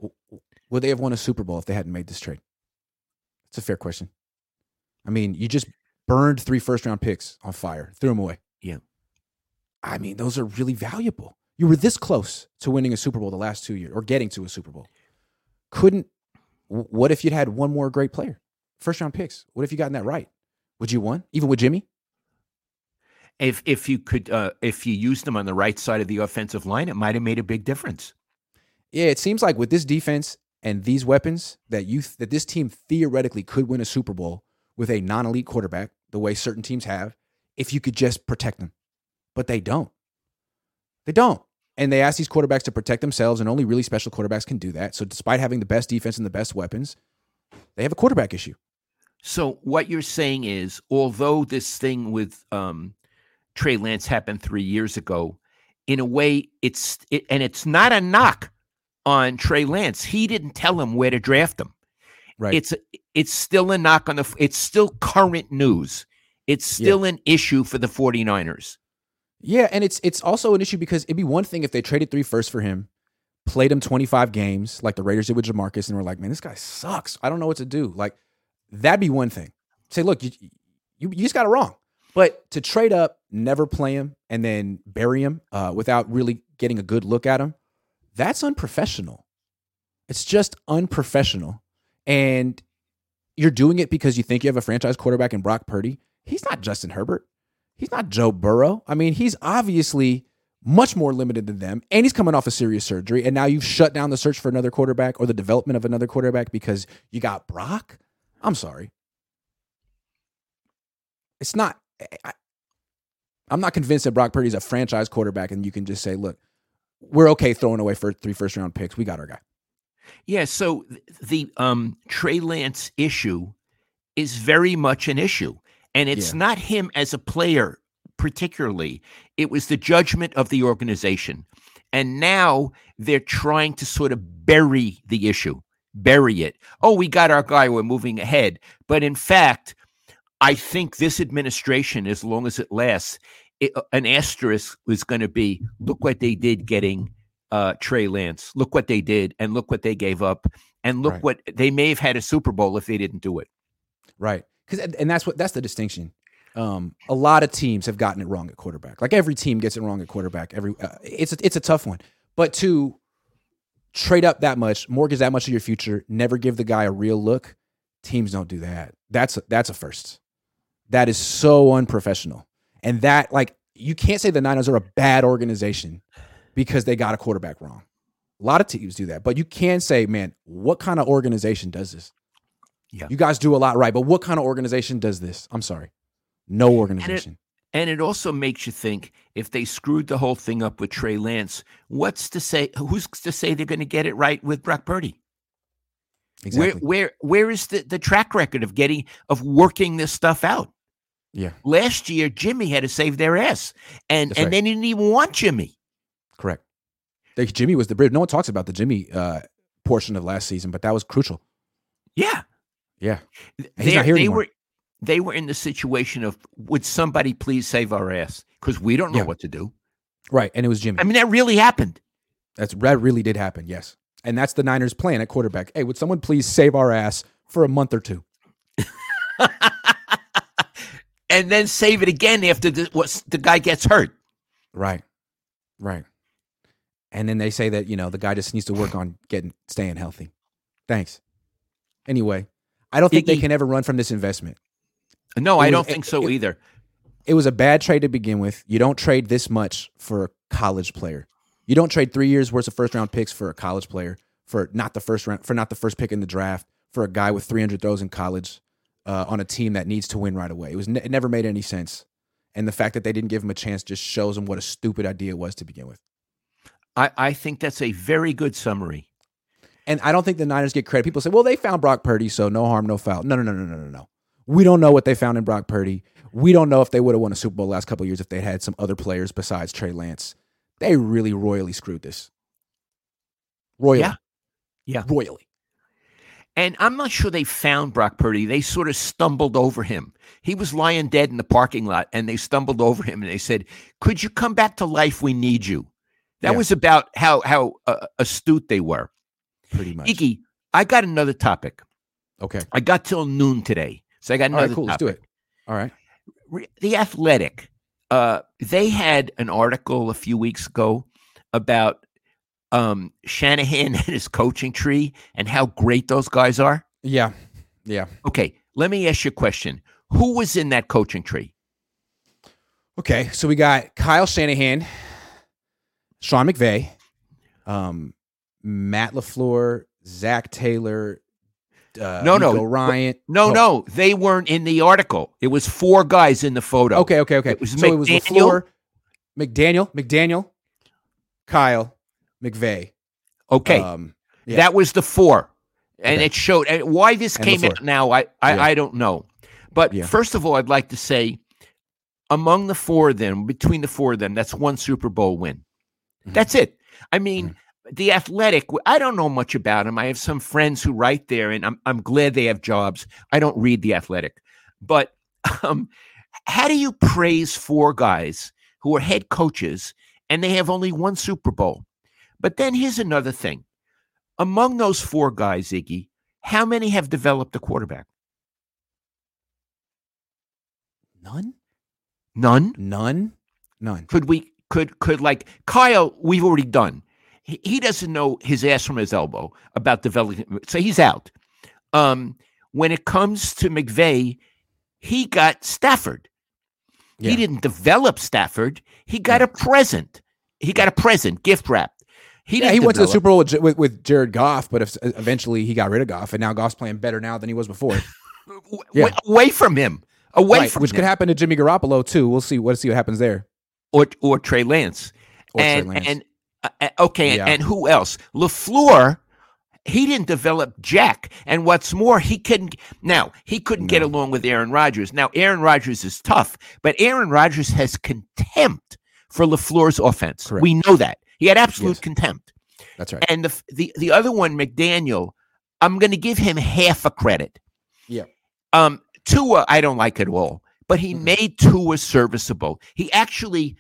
Would they have won a Super Bowl if they hadn't made this trade? It's a fair question. I mean, you just burned three first round picks on fire, threw them away. Yeah. I mean, those are really valuable. You were this close to winning a Super Bowl the last two years or getting to a Super Bowl. Couldn't, what if you'd had one more great player? First round picks. What if you gotten that right? Would you won? Even with Jimmy? If if you could uh, if you used them on the right side of the offensive line, it might have made a big difference. Yeah, it seems like with this defense and these weapons that you that this team theoretically could win a Super Bowl with a non-elite quarterback, the way certain teams have, if you could just protect them but they don't. They don't. And they ask these quarterbacks to protect themselves, and only really special quarterbacks can do that. So, despite having the best defense and the best weapons, they have a quarterback issue. So, what you're saying is, although this thing with um, Trey Lance happened three years ago, in a way, it's it, and it's not a knock on Trey Lance. He didn't tell him where to draft him. Right. It's it's still a knock on the. It's still current news. It's still yeah. an issue for the 49ers. Yeah, and it's it's also an issue because it'd be one thing if they traded three firsts for him, played him 25 games like the Raiders did with Jamarcus, and were like, man, this guy sucks. I don't know what to do. Like, that'd be one thing. Say, look, you you, you just got it wrong. But to trade up, never play him, and then bury him uh, without really getting a good look at him, that's unprofessional. It's just unprofessional. And you're doing it because you think you have a franchise quarterback in Brock Purdy. He's not Justin Herbert. He's not Joe Burrow. I mean, he's obviously much more limited than them, and he's coming off a serious surgery. And now you've shut down the search for another quarterback or the development of another quarterback because you got Brock. I'm sorry. It's not. I, am not convinced that Brock Purdy's a franchise quarterback, and you can just say, "Look, we're okay throwing away for three first round picks. We got our guy." Yeah. So the um, Trey Lance issue is very much an issue. And it's Yeah. not him as a player, particularly. It was the judgment of the organization. And now they're trying to sort of bury the issue, bury it. Oh, we got our guy, we're moving ahead. But in fact, I think this administration, as long as it lasts, it, uh, an asterisk is going to be look what they did getting uh, Trey Lance. Look what they did, and look what they gave up, and look Right. what they may have had a Super Bowl if they didn't do it. Right. Because and that's what that's the distinction. Um, a lot of teams have gotten it wrong at quarterback. Like every team gets it wrong at quarterback. Every uh, it's a, it's a tough one. But to trade up that much, mortgage that much of your future, never give the guy a real look. Teams don't do that. That's a, that's a first. That is so unprofessional. And that like you can't say the Niners are a bad organization because they got a quarterback wrong. A lot of teams do that, but you can say, man, what kind of organization does this? Yeah. You guys do a lot right, but what kind of organization does this? I'm sorry. No organization. And it also makes you think if they screwed the whole thing up with Trey Lance, what's to say? Who's to say they're going to get it right with Brock Purdy? exactly. Where where where is the, the track record of getting of working this stuff out? yeah, Last year, Jimmy had to save their ass, and That's and right. they didn't even want Jimmy. correct. Jimmy was the bridge. No one talks about the Jimmy uh, portion of last season, but that was crucial. Yeah, Yeah. They, they were they were in the situation of would somebody please save our ass because we don't know Yeah. what to do. Right. And it was Jimmy. I mean, that really happened. That's that really did happen. Yes. And that's the Niners' plan at quarterback. Hey, would someone please save our ass for a month or two? and then save it again after the, what, the guy gets hurt. Right. Right. And then they say that, you know, the guy just needs to work on getting staying healthy. Thanks. Anyway, I don't think they can ever run from this investment. No, I don't think so it- either. It was a bad trade to begin with. You don't trade this much for a college player. You don't trade three years worth of first round picks for a college player for not the first round for not the first pick in the draft for a guy with 300 throws in college uh, on a team that needs to win right away. It was ne- it never made any sense, and the fact that they didn't give him a chance just shows him what a stupid idea it was to begin with. I, I think that's a very good summary. And I don't think the Niners get credit. People say, "Well, they found Brock Purdy, so no harm, no foul." No, no, no, no, no, no, no. We don't know what they found in Brock Purdy. We don't know if they would have won a Super Bowl last couple of years if they had some other players besides Trey Lance. They really royally screwed this. Royally. Yeah. Yeah. Royally. And I'm not sure they found Brock Purdy. They sort of stumbled over him. He was lying dead in the parking lot, and they stumbled over him and they said, "Could you come back to life? We need you." That Yeah. was about how how uh, astute they were. Pretty much. Iggy, I got another topic. Okay. I got till noon today, so I got All another right, cool. Let's do it. All right. The athletic uh they had an article a few weeks ago about um shanahan and his coaching tree and how great those guys are Yeah. Yeah. okay let me ask you a question who was in that coaching tree Okay. So we got Kyle Shanahan, Sean McVay, um, Matt LaFleur, Zac Taylor, uh, No, no. Ryan. no Oh, no they weren't in the article it was four guys in the photo Okay, okay, okay. It was so it was McDaniel. LaFleur, McDaniel, McDaniel, Kyle, McVay. okay Um, yeah. that was the four and Okay. it showed and why this And came LaFleur. out now i I, Yeah. I don't know but Yeah. first of all i'd like to say among the four of them between the four of them that's one super bowl win Mhm. that's it i mean Mm-hmm. The athletic i don't know much about them i have some friends who write there and i'm, I'm glad they have jobs i don't read the athletic but um, how do you praise four guys who are head coaches and they have only one super bowl but then here's another thing among those four guys, Iggy, how many have developed a quarterback? none, None. none, none. Could we? Could could like Kyle? We've already done. He, he doesn't know his ass from his elbow about developing, so he's out. Um, when it comes to McVay, he got Stafford. Yeah. He didn't develop Stafford. He got a present. He got a present, gift wrapped. He Yeah, he went to the Super Bowl with, with, with Jared Goff, but if, eventually he got rid of Goff, and now Goff's playing better now than he was before. Yeah. away from him. Away Right, from which him. could happen to Jimmy Garoppolo too. We'll see. We'll see what happens there. or or Trey Lance. Or Trey Lance. and uh, okay, Yeah. and who else? Lafleur he didn't develop Jack. And what's more, he couldn't now he couldn't get along with Aaron Rodgers. Now Aaron Rodgers is tough, but Aaron Rodgers has contempt for LaFleur's offense. Correct. We know that. He had absolute Yes. contempt. That's right. And the the the other one, McDaniel, I'm going to give him half a credit. Yeah. Um, Tua, I don't like at all, but he Mm-mm. made Tua serviceable. He actually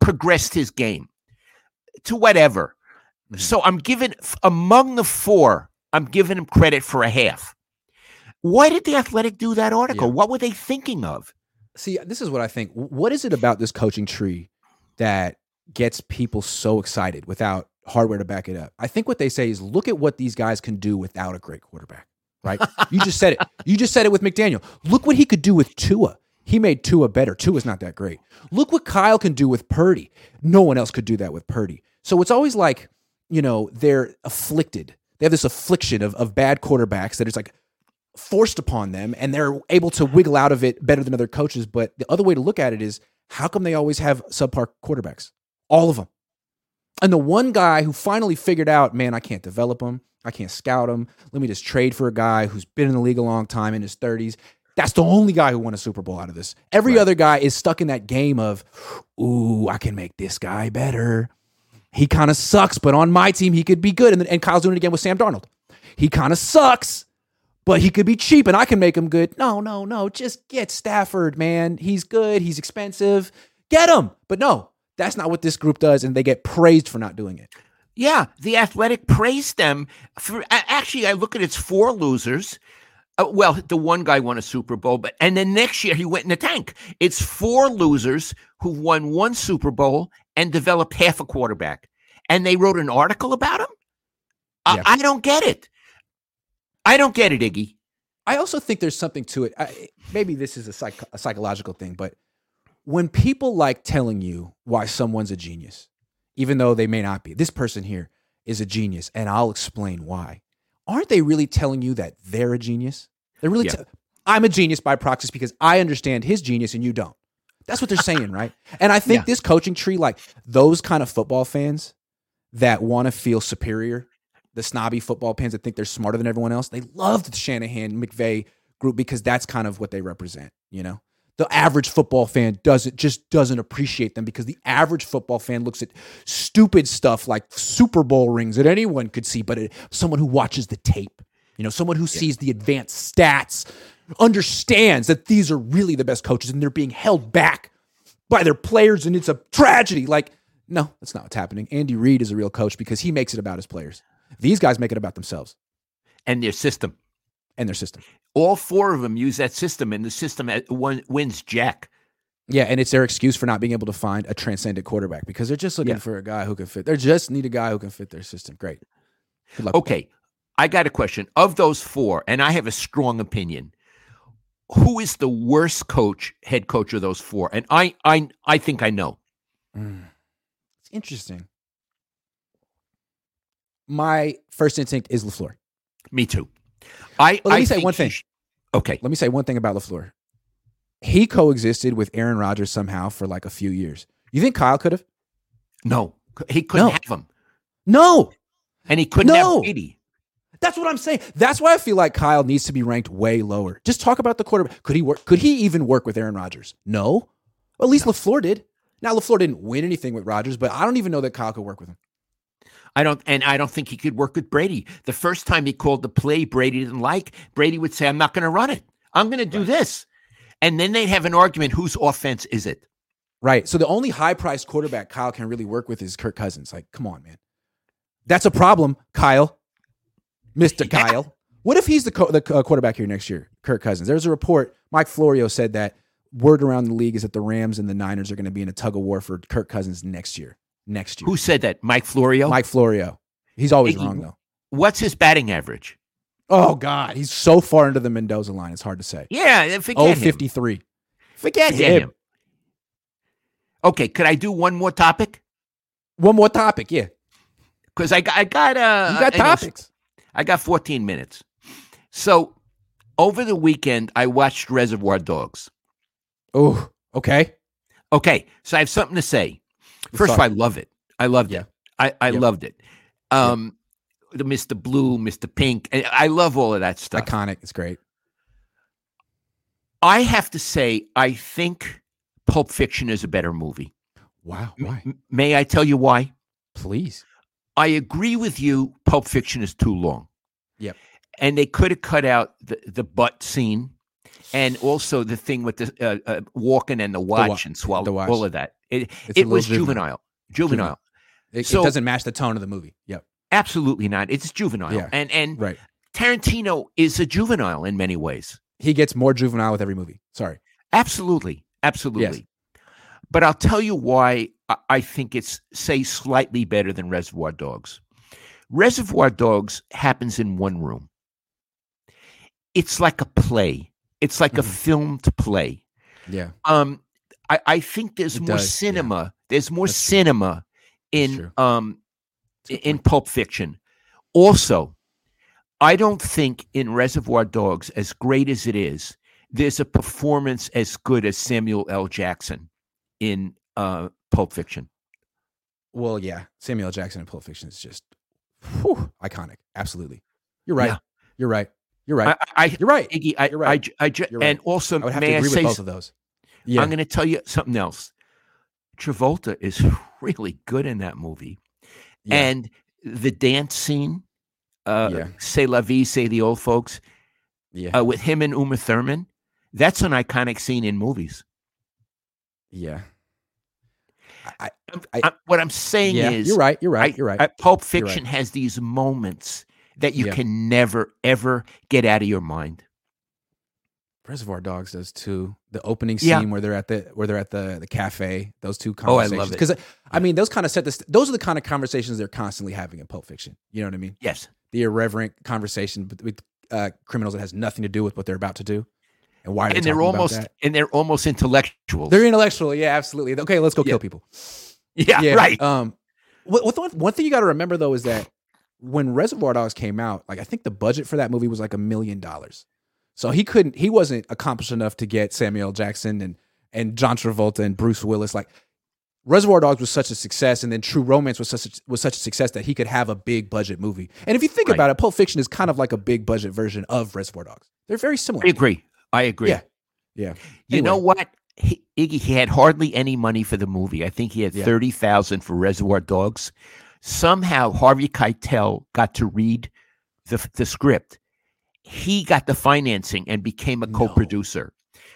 progressed his game to whatever. Mhm. So I'm giving among the four, I'm giving him credit for a half. Why did the Athletic do that article? Yeah. What were they thinking of? See, this is what I think. What is it about this coaching tree that gets people so excited without hardware to back it up? I think what they say is look at what these guys can do without a great quarterback, right? you just said it. You just said it with McDaniel. Look what he could do with Tua. He made Tua better. Tua's not that great. Look what Kyle can do with Purdy. No one else could do that with Purdy. So it's always like, you know, they're afflicted. They have this affliction of, of bad quarterbacks that it's like forced upon them and they're able to wiggle out of it better than other coaches. But the other way to look at it is how come they always have subpar quarterbacks? All of them. And the one guy who finally figured out, man, I can't develop him. I can't scout him. Let me just trade for a guy who's been in the league a long time in his 30s. That's the only guy who won a Super Bowl out of this. Every Right. other guy is stuck in that game of, ooh, I can make this guy better. He kind of sucks, but on my team, he could be good. And, and Kyle's doing it again with Sam Darnold. He kind of sucks, but he could be cheap and I can make him good. No, no, no. Just get Stafford, man. He's good. He's expensive. Get him. But no, that's not what this group does. And they get praised for not doing it. Yeah, the Athletic praised them for. Actually, I look at its four losers. Uh, well, the one guy won a Super Bowl, but and then next year he went in the tank. It's four losers who won one Super Bowl and developed half a quarterback, and they wrote an article about him. I, Yeah. I don't get it. I don't get it, Iggy. I also think there's something to it. I, maybe this is a, psych, a psychological thing, but when people like telling you why someone's a genius, even though they may not be, this person here is a genius, and I'll explain why. Aren't they really telling you that they're a genius? They're really. Yeah. I'm a genius by proxy because I understand his genius and you don't. That's what they're saying, right? And I think Yeah. this coaching tree, like those kind of football fans that want to feel superior, the snobby football fans that think they're smarter than everyone else, they love the Shanahan McVay group because that's kind of what they represent. You know, the average football fan doesn't just doesn't appreciate them because the average football fan looks at stupid stuff like Super Bowl rings that anyone could see, but it, someone who watches the tape, you know, someone who sees the advanced stats, understands that these are really the best coaches and they're being held back by their players and it's a tragedy. Like, no, that's not what's happening. Andy Reid is a real coach because he makes it about his players. These guys make it about themselves And their system. and their system. All four of them use that system, and the system one wins Jack. Yeah, and it's their excuse for not being able to find a transcendent quarterback because they're just looking Yeah. for a guy who can fit. They just need a guy who can fit their system. Great. Good luck. Okay, I got a question. Of those four, and I have a strong opinion. Who is the worst coach, head coach of those four? And I, I, I think I know. Mm. It's interesting. My first instinct is LaFleur. Me too. I. Let I me say one thing. sh- okay. Let me say one thing about LaFleur. He coexisted with Aaron Rodgers somehow for like a few years. You think Kyle could have? No, he couldn't No. have him, No. and he couldn't No. have Brady. That's what I'm saying. That's why I feel like Kyle needs to be ranked way lower. Just talk about the quarterback. Could he work? Could he even work with Aaron Rodgers? No. Well, at least Lafleur did. Now Lafleur didn't win anything with Rodgers, but I don't even know that Kyle could work with him. I don't, and I don't think he could work with Brady. The first time he called the play, Brady didn't like. Brady would say, "I'm not going to run it. I'm going to do this," and then they'd have an argument: whose offense is it? Right. So the only high-priced quarterback Kyle can really work with is Kirk Cousins. Like, come on, man. That's a problem, Kyle. Yeah. Kyle. What if he's the co- the uh, quarterback here next year? Kirk Cousins. There's a report. Mike Florio said that word around the league is that the Rams and the Niners are going to be in a tug of war for Kirk Cousins next year. Next year. Who said that? Mike Florio. Mike Florio. He's always Iggy- wrong though. What's his batting average? Oh God, he's so far into the Mendoza line. It's hard to say. Yeah, forget Oh, him. 53. Forget, Forget him. him. Okay, could I do one more topic? One more topic. Yeah, Because I got, I got, uh, you got know- topics. I got 14 minutes. So over the weekend, I watched Reservoir Dogs. Oh, okay. Okay, so I have something to say. First of all, I love it. I loved Yeah. it. I, I loved it. Um, the Mr. Blue, Mr. Pink. I love all of that stuff. Iconic. It's great. I have to say, I think Pulp Fiction is a better movie. Wow. Why? m- may I tell you why? Please. I agree with you. Pulp Fiction is too long. Yep. And they could have cut out the, the butt scene, and also the thing with the uh, uh, walking and the watch wa- and swallow watch. all of that. It, It's it was juvenile. juvenile. Juvenile. It, So- it doesn't match the tone of the movie. Yep. Absolutely not. It's juvenile. Yeah. And and Right. Tarantino is a juvenile in many ways. He gets more juvenile with every movie. Sorry. Absolutely. Absolutely. But I'll tell you why I- I think it's, say, slightly better than Reservoir Dogs. Reservoir Dogs happens in one room. It's like a play, it's like a Mhm. filmed play. Yeah. Um, I, I think there's It more does, yeah. cinema. There's more That's true. cinema in um a good in. Pulp Fiction. Also, I don't think in Reservoir Dogs, as great as it is, there's a performance as good as Samuel L. Jackson in uh, Pulp Fiction. Well, yeah. Samuel L. Jackson in Pulp Fiction is just whew, iconic. Absolutely. You're right. Yeah. You're right. You're right. I, I, You're right. Iggy, I, You're right. I I, You're right. and also I would have to I agree say, with both of those. Yeah. I'm going to tell you something else. Travolta is really good in that movie, yeah. and the dance scene, uh, Yeah. "Say La Vie," say the old folks, yeah. uh, with him and Uma Thurman. That's an iconic scene in movies. yeah. I, I'm- I- what I'm saying yeah. is, You're right. You're right. I- You're right. I- Pulp You're right. Fiction has these moments that you Yeah. can never ever get out of your mind. Reservoir Dogs does too. The opening scene Yeah. where they're at the where they're at the the cafe. Those two Oh, I conversations. love it. Because I mean, those kind of set this. Those are the kind of conversations they're constantly having in Pulp Fiction. You know what I mean? Yes, The irreverent conversation with, uh, criminals that has nothing to do with what they're about to do, and why are they and they're almost that? and they're almost intellectuals. They're intellectual. Yeah, absolutely. Okay, let's go Yeah. kill people. Yeah, right. Um, what, what the one, one thing you got to remember though is that when Reservoir Dogs came out, like I think the budget for that movie was like a million dollars. So he couldn't, he wasn't accomplished enough to get Samuel Jackson and and John Travolta and Bruce Willis. Like Reservoir Dogs was such a success, and then True Romance was such a, was such a success that he could have a big budget movie. And if you think Right. about it, Pulp Fiction is kind of like a big budget version of Reservoir Dogs. They're very similar. I agree. I agree. Yeah. Yeah. You know what? He, Iggy, he had hardly any money for the movie. I think he had Yeah. thirty thousand for Reservoir Dogs. Somehow Harvey Keitel got to read the the script. He got the financing and became a No. co-producer.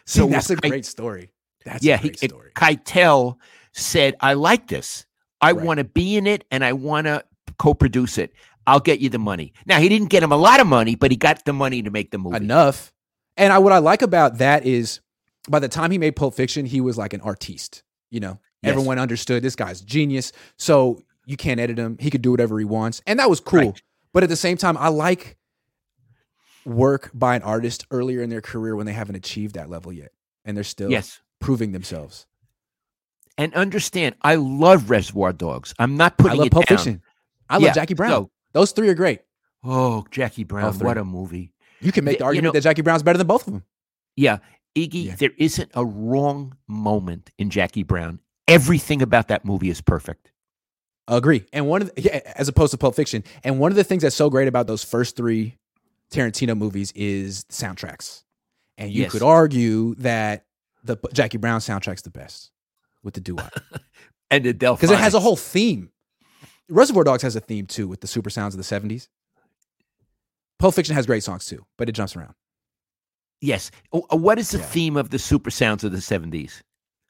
See, So that's a great story. That's yeah, a great he, story. Keitel said, "I like this. I Right. want to be in it, and I want to co-produce it. I'll get you the money." Now he didn't get him a lot of money, but he got the money to make the movie. enough. And I, what I like about that is by the time he made Pulp Fiction, he was like an artiste. You know, Yes. everyone understood this guy's genius. So you can't edit him. He could do whatever he wants. And that was cool. Right. But at the same time, I like work by an artist earlier in their career when they haven't achieved that level yet. And they're still Yes. proving themselves. And understand, I love Reservoir Dogs. I'm not putting I love Pulp down. Fiction. I Yeah, love Jackie Brown. so- Those three are great. Oh, Jackie Brown, what a movie. You can make The- the you argument know- that Jackie Brown's better than both of them. Yeah. Iggy, Yeah. there isn't a wrong moment in Jackie Brown. Everything about that movie is perfect. Agree. And one of the, yeah, as opposed to Pulp Fiction, and one of the things that's so great about those first three Tarantino movies is soundtracks. And you Yes. could argue that the Jackie Brown soundtrack's the best with the doo And the Delfonics. because it has a whole theme. Reservoir Dogs has a theme too with the super sounds of the seventies. Pulp Fiction has great songs too, but it jumps around. Yes. Oh, uh, What is the Yeah. theme of the super sounds of the 70s?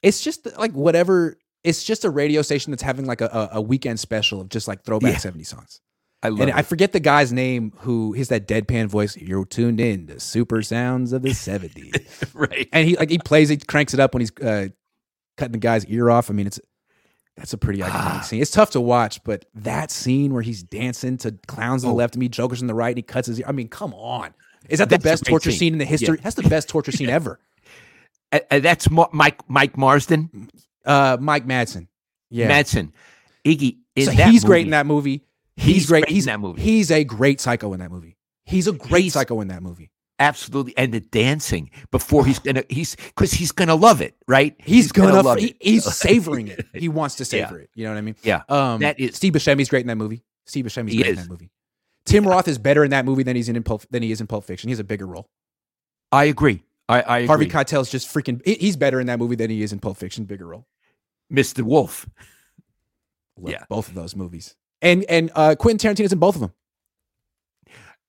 It's just like whatever. It's just a radio station that's having like a, a, weekend special of just like throwback Yeah. 70 songs. I love And it. I forget the guy's name who he's that deadpan voice. You're tuned in to super sounds of the 70s. right. and he like he plays it, cranks it up when he's uh, cutting the guy's ear off. I mean, it's that's a pretty iconic Ah. scene. It's tough to watch, but that scene where he's dancing to clowns on the Oh. left of me, jokers on the right, and he cuts his ear. I mean, come on. Is that the That's a best torture scene. scene in the history? That's the best torture scene ever. Uh, uh, that's Ma- Mike Mike Marsden. Uh, Mike Madsen. Yeah. Madsen. Iggy. So he's great in that movie. He's, He's great. great in that movie. He's a great psycho in that movie. He's a great He's- psycho in that movie. Absolutely. And the dancing before he's to, he's, because he's going to love it, right? He's, gonna, love he- it. he's savoring it. He wants to Yeah. savor it. You know what I mean? Yeah. Um, That is- Steve Buscemi's great in that movie. Steve Buscemi's great in that movie. Tim Roth is better in that movie than he's in, in Pulp, than he is in Pulp Fiction. He has a bigger role. I agree. I, I agree. Harvey Keitel's just freaking. He's better in that movie than he is in Pulp Fiction. Bigger role. Mr. Wolf. Love Yeah. both of those movies. And and uh, Quentin Tarantino's in both of them.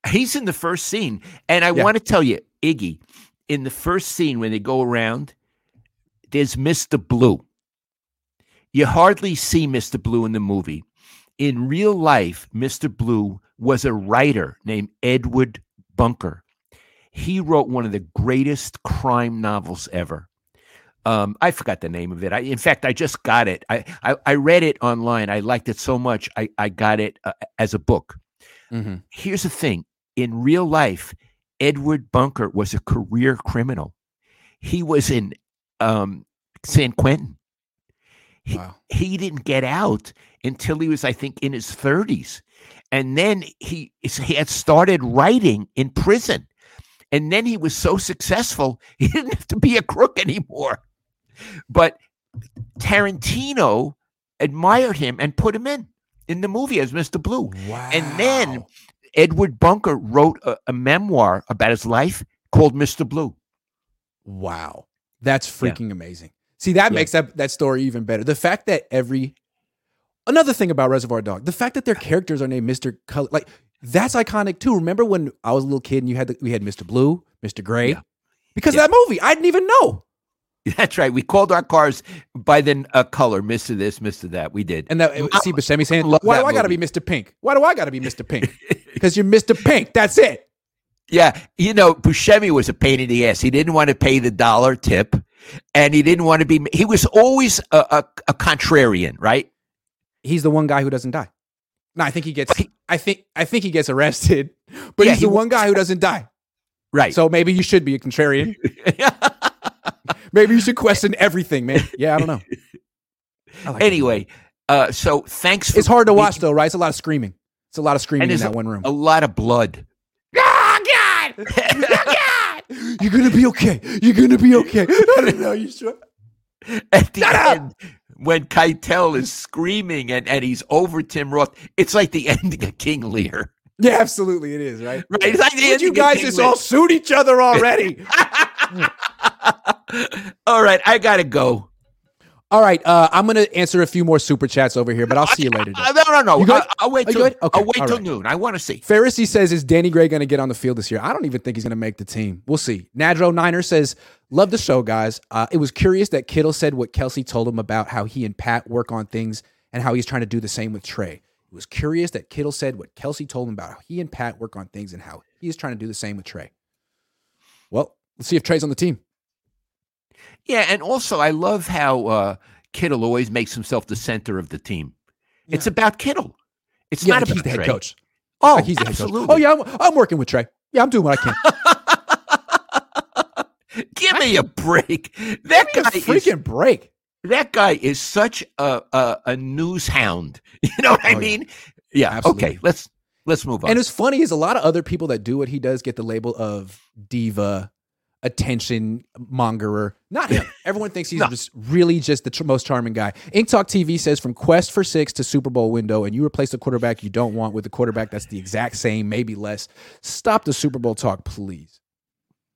He's in the first scene. And I Yeah. want to tell you, Iggy, in the first scene when they go around, there's Mr. Blue. You hardly see Mr. Blue in the movie. In real life, Mr. Blue was a writer named Edward Bunker. He wrote one of the greatest crime novels ever. Um, I forgot the name of it. I, in fact, I just got it. I, I, I read it online. I liked it so much. I, I got it uh, as a book Mm-hmm. here's the thing in real life edward bunker was a career criminal he was in um, san quentin he, Wow. he didn't get out until he was i think in his 30s and then he he had started writing in prison and then he was so successful he didn't have to be a crook anymore but tarantino admired him and put him in in the movie as mr blue Wow. and then Edward Bunker wrote a, a memoir about his life called Mr. Blue. Wow. That's Yeah. freaking amazing. See, that Yeah. makes that, that story even better. The fact that every another thing about Reservoir Dog, the fact that their characters are named Mr. Color, like that's iconic too. Remember when I was a little kid and you had the, we had Mr. Blue, Mr. Gray? Yeah. Because Yeah. of that movie. I didn't even know. That's right. We called our cars by the uh, color, Mr. This, Mr. That. We did. And that I, see Buscemi saying, Why do I gotta be Mr. Pink? Why do I gotta be Mr. Pink? Because you're Mr. Pink. That's it. yeah, you know, Buscemi was a pain in the ass. He didn't want to pay the dollar tip, and he didn't want to be. He was always a, a, a contrarian, right? He's the one guy who doesn't die. No, I think he gets he- I think I think he gets arrested, but Yeah, he's he the one guy who doesn't die. Right. So maybe you should be a contrarian. Maybe you should question everything, man. Yeah, I don't know. I like anyway, uh, so thanks. For it's hard to watch though, right? It's a lot of screaming. It's a lot of screaming in that one room. A lot of blood. Oh God! Oh, God! You're gonna be okay. You're gonna be okay. I don't know. You sure? At the Shut up! When Keitel is screaming and, and he's over Tim Roth, it's like the ending of King Lear. Yeah, absolutely. It is right. Right? It's like the ending you guys just Lear. all suit each other already? all right, I gotta go. All right. Uh, I'm gonna answer a few more super chats over here, but I'll see you later. No, no, no. You good? I, I'll wait Are till? Okay, I'll wait till right. noon. I want to see. Pharisee says, "Is Danny Gray going to get on the field this year?" I don't even think he's going to make the team. We'll see. Nadro Niner says, "Love the show, guys. Uh, it was curious that Kittle said what Kelce told him about how he and Pat work on things and how he's trying to do the same with Trey. It was curious that Kittle said what Kelce told him about how he and Pat work on things and how he is trying to do the same with Trey. Well, let's see if Trey's on the team. Yeah, and also I love how uh, Kittle always makes himself the center of the team. It's about Kittle. It's Yeah, not like about he's the head Trey. coach. Oh, Like he's the head coach. Oh yeah, I'm, I'm working with Trey. Yeah, I'm doing what I can. Give me a break. That guy a is freaking break. that guy is such a a, a news hound. You know what I Oh, yeah. mean? Yeah. Absolutely. Okay. Let's let's move on. And what's funny is a lot of other people that do what he does get the label of diva, attention mongerer. Not him. Everyone thinks he's No. just really just the tr- most charming guy. Ink Talk TV says from quest for six to Super Bowl window, and you replace the quarterback you don't want with a quarterback that's the exact same, maybe less. Stop the Super Bowl talk, please.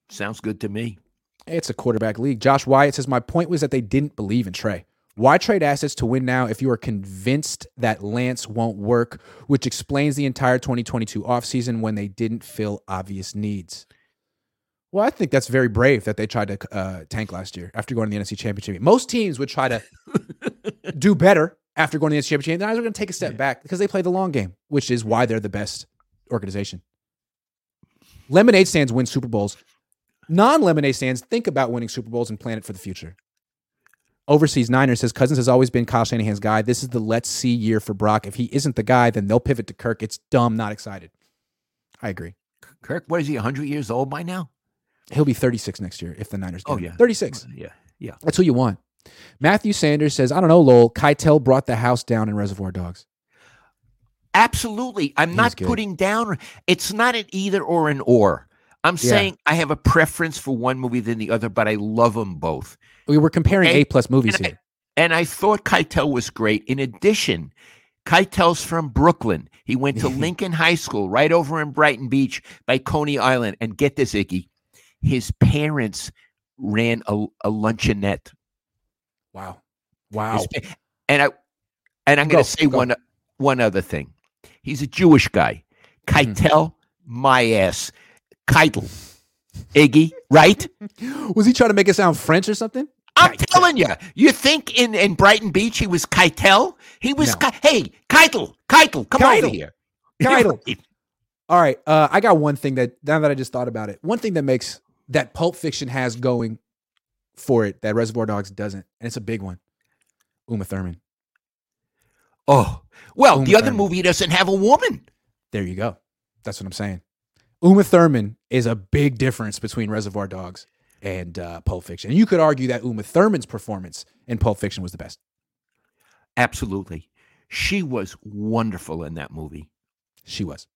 Sounds good to me. It's a quarterback league. Josh Wyatt says, My point was that they didn't believe in Trey. Why trade assets to win now if you are convinced that Lance won't work, which explains the entire 2022 offseason when they didn't fill obvious needs? Well, I think that's very brave that they tried to uh, tank last year after going to the NFC Championship. game. Most teams would try to do better after going to the NFC Championship. Then they're going to take a step back because they play the long game, which is why they're the best organization. Lemonade stands win Super Bowls. Non lemonade stands think about winning Super Bowls and plan it for the future. Overseas Niner says Cousins has always been Kyle Shanahan's guy. This is the let's see year for Brock. If he isn't the guy, then they'll pivot to Kirk. It's dumb, not excited. I agree. Kirk, what is he? 100 years old by now? He'll be 36 next year if the Niners get Oh, him. yeah. 36. Yeah. Yeah. That's who you want. Matthew Sanders says, I don't know, Lowell. Keitel brought the house down in Reservoir Dogs. Absolutely. I'm He's not good. putting down. It's not an either or an or. I'm Yeah. saying I have a preference for one movie than the other, but I love them both. We were comparing A plus movies and I- here. And I thought Keitel was great. In addition, Keitel's from Brooklyn. He went to Lincoln High School right over in Brighton Beach by Coney Island. And get this, Iggy, his parents ran a, a luncheonette. Wow. Wow. His and I and I'm Go, going to say go. one one other thing. He's a Jewish guy. Mm-hmm. Keitel, my ass. Keitel, Iggy, right? Was he trying to make it sound French or something? I'm Keitel. telling you. You think in, in Brighton Beach he was Keitel? He was, No. Ki- hey, Keitel, Keitel, come over here. Keitel. All right. Uh, I got one thing that now that I just thought about it, one thing that makes that Pulp Fiction has going for it that Reservoir Dogs doesn't, and it's a big one. Uma Thurman. Oh, well, Uma the other Thurman. movie doesn't have a woman. There you go. That's what I'm saying. Uma Thurman is a big difference between Reservoir Dogs and uh, Pulp Fiction. And you could argue that Uma Thurman's performance in Pulp Fiction was the best. Absolutely. She was wonderful in that movie. She was.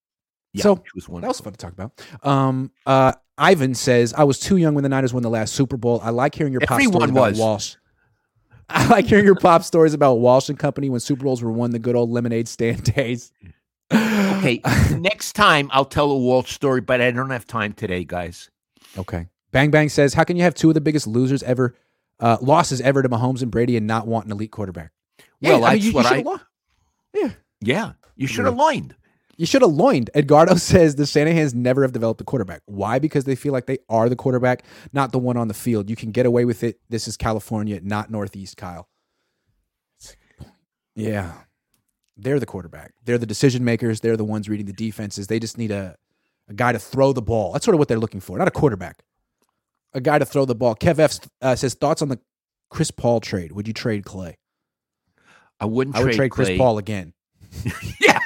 Yeah, So, was That was fun to talk about. Um, uh, Ivan says, I was too young when the Niners won the last Super Bowl. I like hearing your pop Everyone stories about. Walsh. I like hearing your pop stories about Walsh and company when Super Bowls were won the good old lemonade stand days. Okay, next time I'll tell a Walsh story, but I don't have time today, guys. Okay. Bang Bang says, How can you have two of the biggest losers ever, uh, losses ever to Mahomes and Brady and not want an elite quarterback? Well, I mean, that's you- you I. Yeah. Yeah, you should have lined. You should have loined. Edgardo says the Shanahans never have developed a quarterback. Why? Because they feel like they are the quarterback, not the one on the field. You can get away with it. This is California, not Northeast, Kyle. Yeah. They're the quarterback. They're the decision makers. They're the ones reading the defenses. They just need a, a guy to throw the ball. That's sort of what they're looking for, not a quarterback. A guy to throw the ball. Kev F uh, says thoughts on the Chris Paul trade. Would you trade Klay? I wouldn't I would trade, trade Chris. Paul again. Yeah,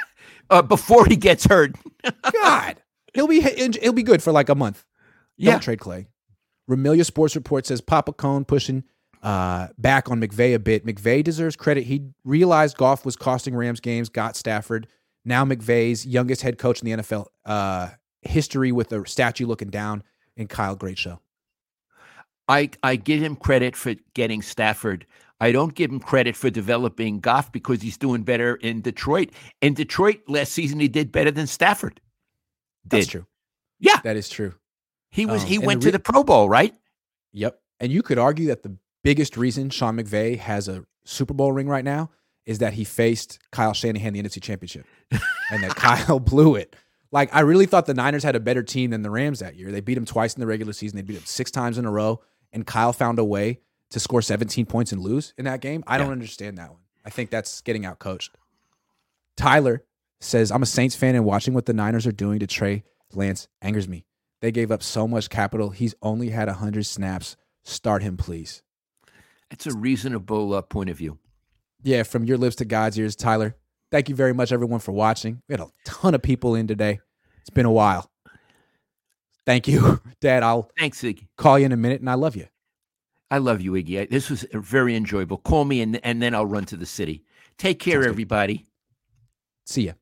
uh, before he gets hurt. God, he'll be he'll be good for like a month. Yeah, Don't trade Klay. Remilia Sports Report says Papa Cohn pushing uh, back on McVay a bit. McVay deserves credit. He realized Goff was costing Rams games, got Stafford. Now McVay's youngest head coach in the NFL uh, history with a statue looking down. And Kyle, great show. I I give him credit for getting Stafford. I don't give him credit for developing Goff because he's doing better in Detroit. In Detroit last season, he did better than Stafford. That's true. Yeah, That is true. he was. Um, he went the to the Pro Bowl, right? Yep. And you could argue that the biggest reason Sean McVay has a Super Bowl ring right now is that he faced Kyle Shanahan in the NFC Championship and that Kyle blew it. Like, I really thought the Niners had a better team than the Rams that year. They beat him twice in the regular season, they beat him six times in a row, and Kyle found a way to score 17 points and lose in that game. I don't understand that one. I think that's getting out coached. Tyler says, I'm a Saints fan and watching what the Niners are doing to Trey Lance angers me. They gave up so much capital. He's only had 100 snaps. Start him, please. It's a reasonable uh, point of view. Yeah, from your lips to God's ears, Tyler. Thank you very much, everyone, for watching. We had a ton of people in today. It's been a while. Thank you, Dad. I'll Thanks, Iggy. call you in a minute, and I love you. I love you, Iggy. I- This was very enjoyable. Call me, and and then I'll run to the city. Take care, Sounds good. everybody. See ya.